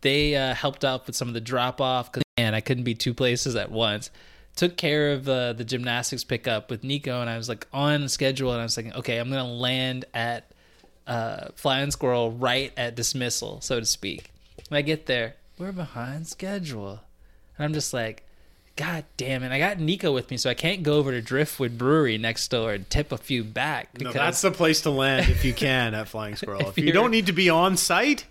They uh, helped out with some of the drop off because man, I couldn't be two places at once. Took care of uh, the gymnastics pickup with Nico, and I was like on schedule, and I was thinking, okay, I'm gonna land at uh, Flying Squirrel right at dismissal, so to speak. When I get there, we're behind schedule, and I'm just like, God damn it! I got Nico with me, so I can't go over to Driftwood Brewery next door and tip a few back No, because that's the place to land if you can at Flying Squirrel. If if you don't need to be on site,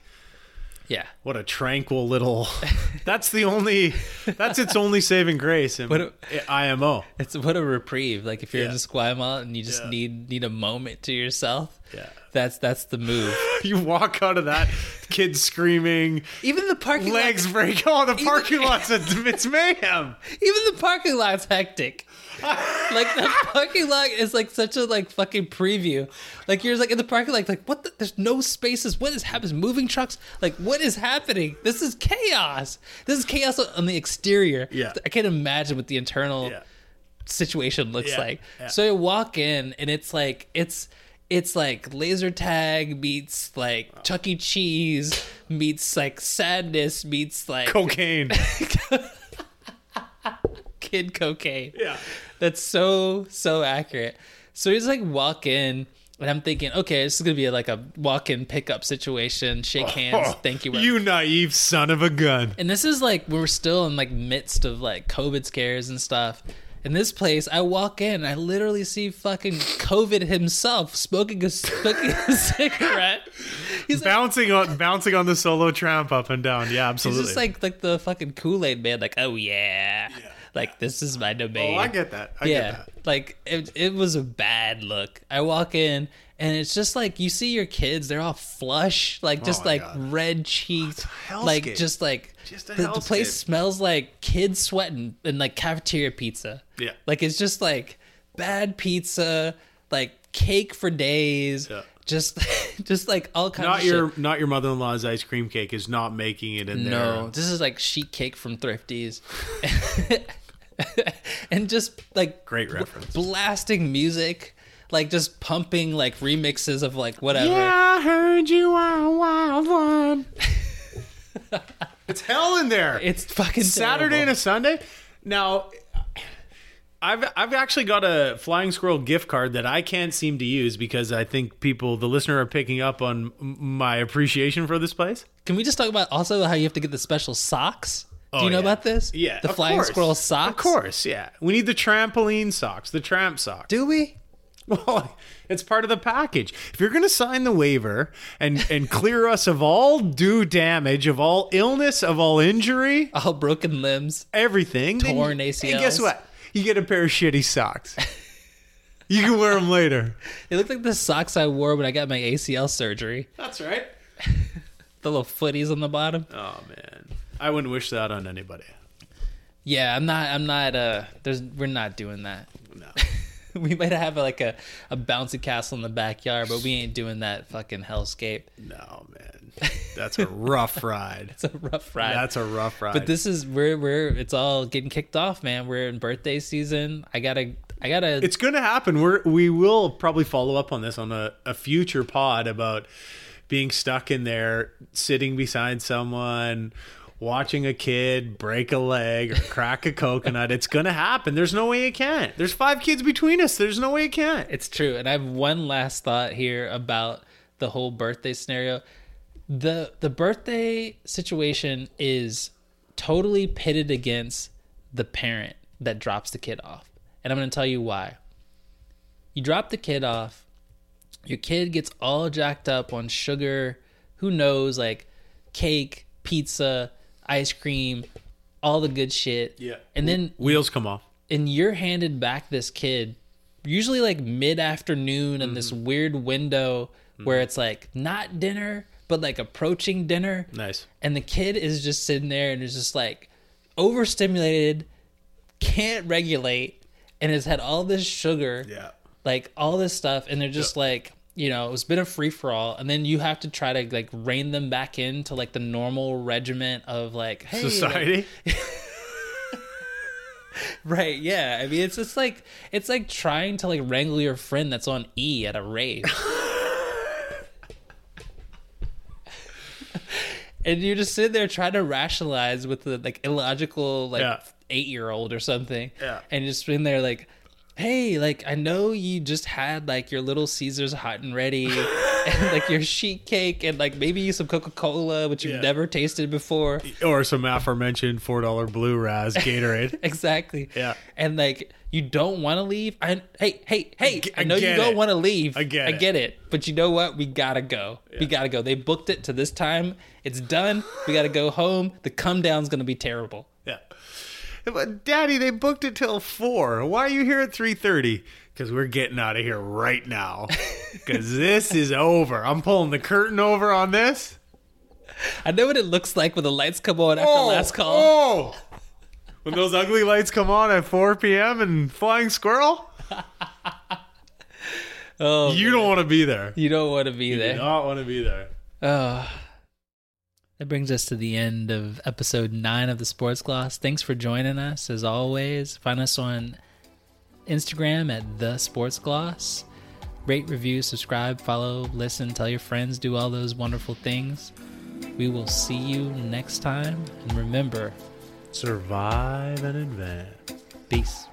yeah. what a tranquil little. That's the only. That's its only saving grace in What a- IMO. It's what a reprieve. Like if you're in Yeah. Esquimalt and you just Yeah. need need a moment to yourself. Yeah. That's that's the move. You walk out of that, kids screaming, Even the parking legs lot, break. Oh, the parking lot's a, it's mayhem. even the parking lot's hectic. Like the parking lot is like such a like fucking preview. Like you're like in the parking lot, like what? The, there's no spaces. What is happening? Moving trucks. Like what is happening? This is chaos. This is chaos on the exterior. Yeah. I can't imagine what the internal Yeah. situation looks Yeah, like. yeah. So you walk in and it's like it's it's like laser tag meets like Chuck E. Cheese meets like sadness meets like Cocaine. kid cocaine. Yeah. That's so so accurate. So he's like walk in and I'm thinking, okay, this is gonna be like a walk-in pickup situation. Shake oh, hands, Oh, thank you. You naive son of a gun. And this is like we're still in like midst of like COVID scares and stuff. In this place, I walk in, I literally see fucking COVID himself smoking a smoking a cigarette. He's like, Bouncing on bouncing on the solo tramp up and down. Yeah, he's absolutely. just like like the fucking Kool Aid man, like oh yeah, like this is my domain. oh, I get that. I yeah, get that. like it, it was a bad look. I walk in and it's just like you see your kids, they're all flush, like oh just Oh like God. red cheeked, like just like Just the, the place smells like kids sweating and like cafeteria pizza. Yeah. like it's just like bad pizza, like cake for days. Yeah. Just, just like all kinds Not of your shit. not your mother in law's ice cream cake is not making it in No, there. No this is like sheet cake from Thrifties. and just like Great reference. blasting music, like just pumping like remixes of like whatever. Yeah, I heard you are a wild one. it's hell in there. It's fucking Saturday and a Sunday. Now, I've I've actually got a Flying Squirrel gift card that I can't seem to use because I think people, the listener, are picking up on my appreciation for this place. Can we just talk about also how you have to get the special socks? Oh, Do Oh, you know yeah. about this? Yeah, the flying course. squirrel socks. Of course, yeah. We need the trampoline socks, the tramp socks. Do we? Well, it's part of the package. If you're going to sign the waiver and and clear us of all due damage, of all illness, of all injury, All broken limbs. everything, Torn ACLs. And guess what? You get a pair of shitty socks. you can wear them later. They look like the socks I wore when I got my ACL surgery. That's right. The little footies on the bottom. Oh man, I wouldn't wish that on anybody. Yeah, I'm not. I'm not. Uh, there's. We're not doing that. No. we might have like a, a bouncy castle in the backyard, but we ain't doing that fucking hellscape. No, man. That's a rough ride. It's a rough ride. That's a rough ride. but this is we're we're it's all getting kicked off, man. We're in birthday season. I gotta I gotta it's going to happen. We're we will probably follow up on this on a, a future pod about being stuck in there, sitting beside someone, watching a kid break a leg or crack a coconut. It's going to happen. There's no way it can't. There's five kids between us. There's no way it can't. It's true. And I have one last thought here about the whole birthday scenario. The the birthday situation is totally pitted against the parent that drops the kid off. And I'm going to tell you why. You drop the kid off, your kid gets all jacked up on sugar, who knows, like cake, pizza, ice cream, all the good shit. Yeah. And then Wheels come off. and you're handed back this kid usually like mid-afternoon in Mm-hmm. this weird window where it's like not dinner but like approaching dinner Nice. and the kid is just sitting there and is just like overstimulated can't regulate and has had all this sugar Yeah. like all this stuff and they're just like you know it's been a free-for-all and then you have to try to like rein them back into like the normal regiment of like hey like, Society. Right, yeah. I mean, it's just like it's like trying to like wrangle your friend that's on E at a rave. and you just sit there trying to rationalize with the like illogical like Yeah. eight year old or something. Yeah. And just in there like, hey, like I know you just had like your little Caesars hot and ready and like your sheet cake and like maybe some Coca Cola, which you've Yeah. never tasted before. or some aforementioned four dollar blue raz Gatorade. exactly. Yeah. And like you don't want to leave. I hey hey hey. I know you don't want to leave. I get I it. get it. But you know what? We gotta go. We gotta go. They booked it to this time. It's done. We gotta go home. The come down's gonna be terrible. Daddy, they booked it till four. Why are you here at three thirty? Because we're getting out of here right now. Because this is over. I'm pulling the curtain over on this. I know what it looks like when the lights come on after oh, last call. Oh, when those ugly lights come on at 4 p.m. and Flying Squirrel, Oh, you don't want to be there. you don't want to be there. You don't want to be there. Oh. That brings us to the end of episode nine of the Sports Gloss. Thanks for joining us. As always, find us on Instagram at the Sports Gloss. Rate, review, subscribe, follow, listen, tell your friends, do all those wonderful things. We will see you next time. And remember, Survive and advance. peace.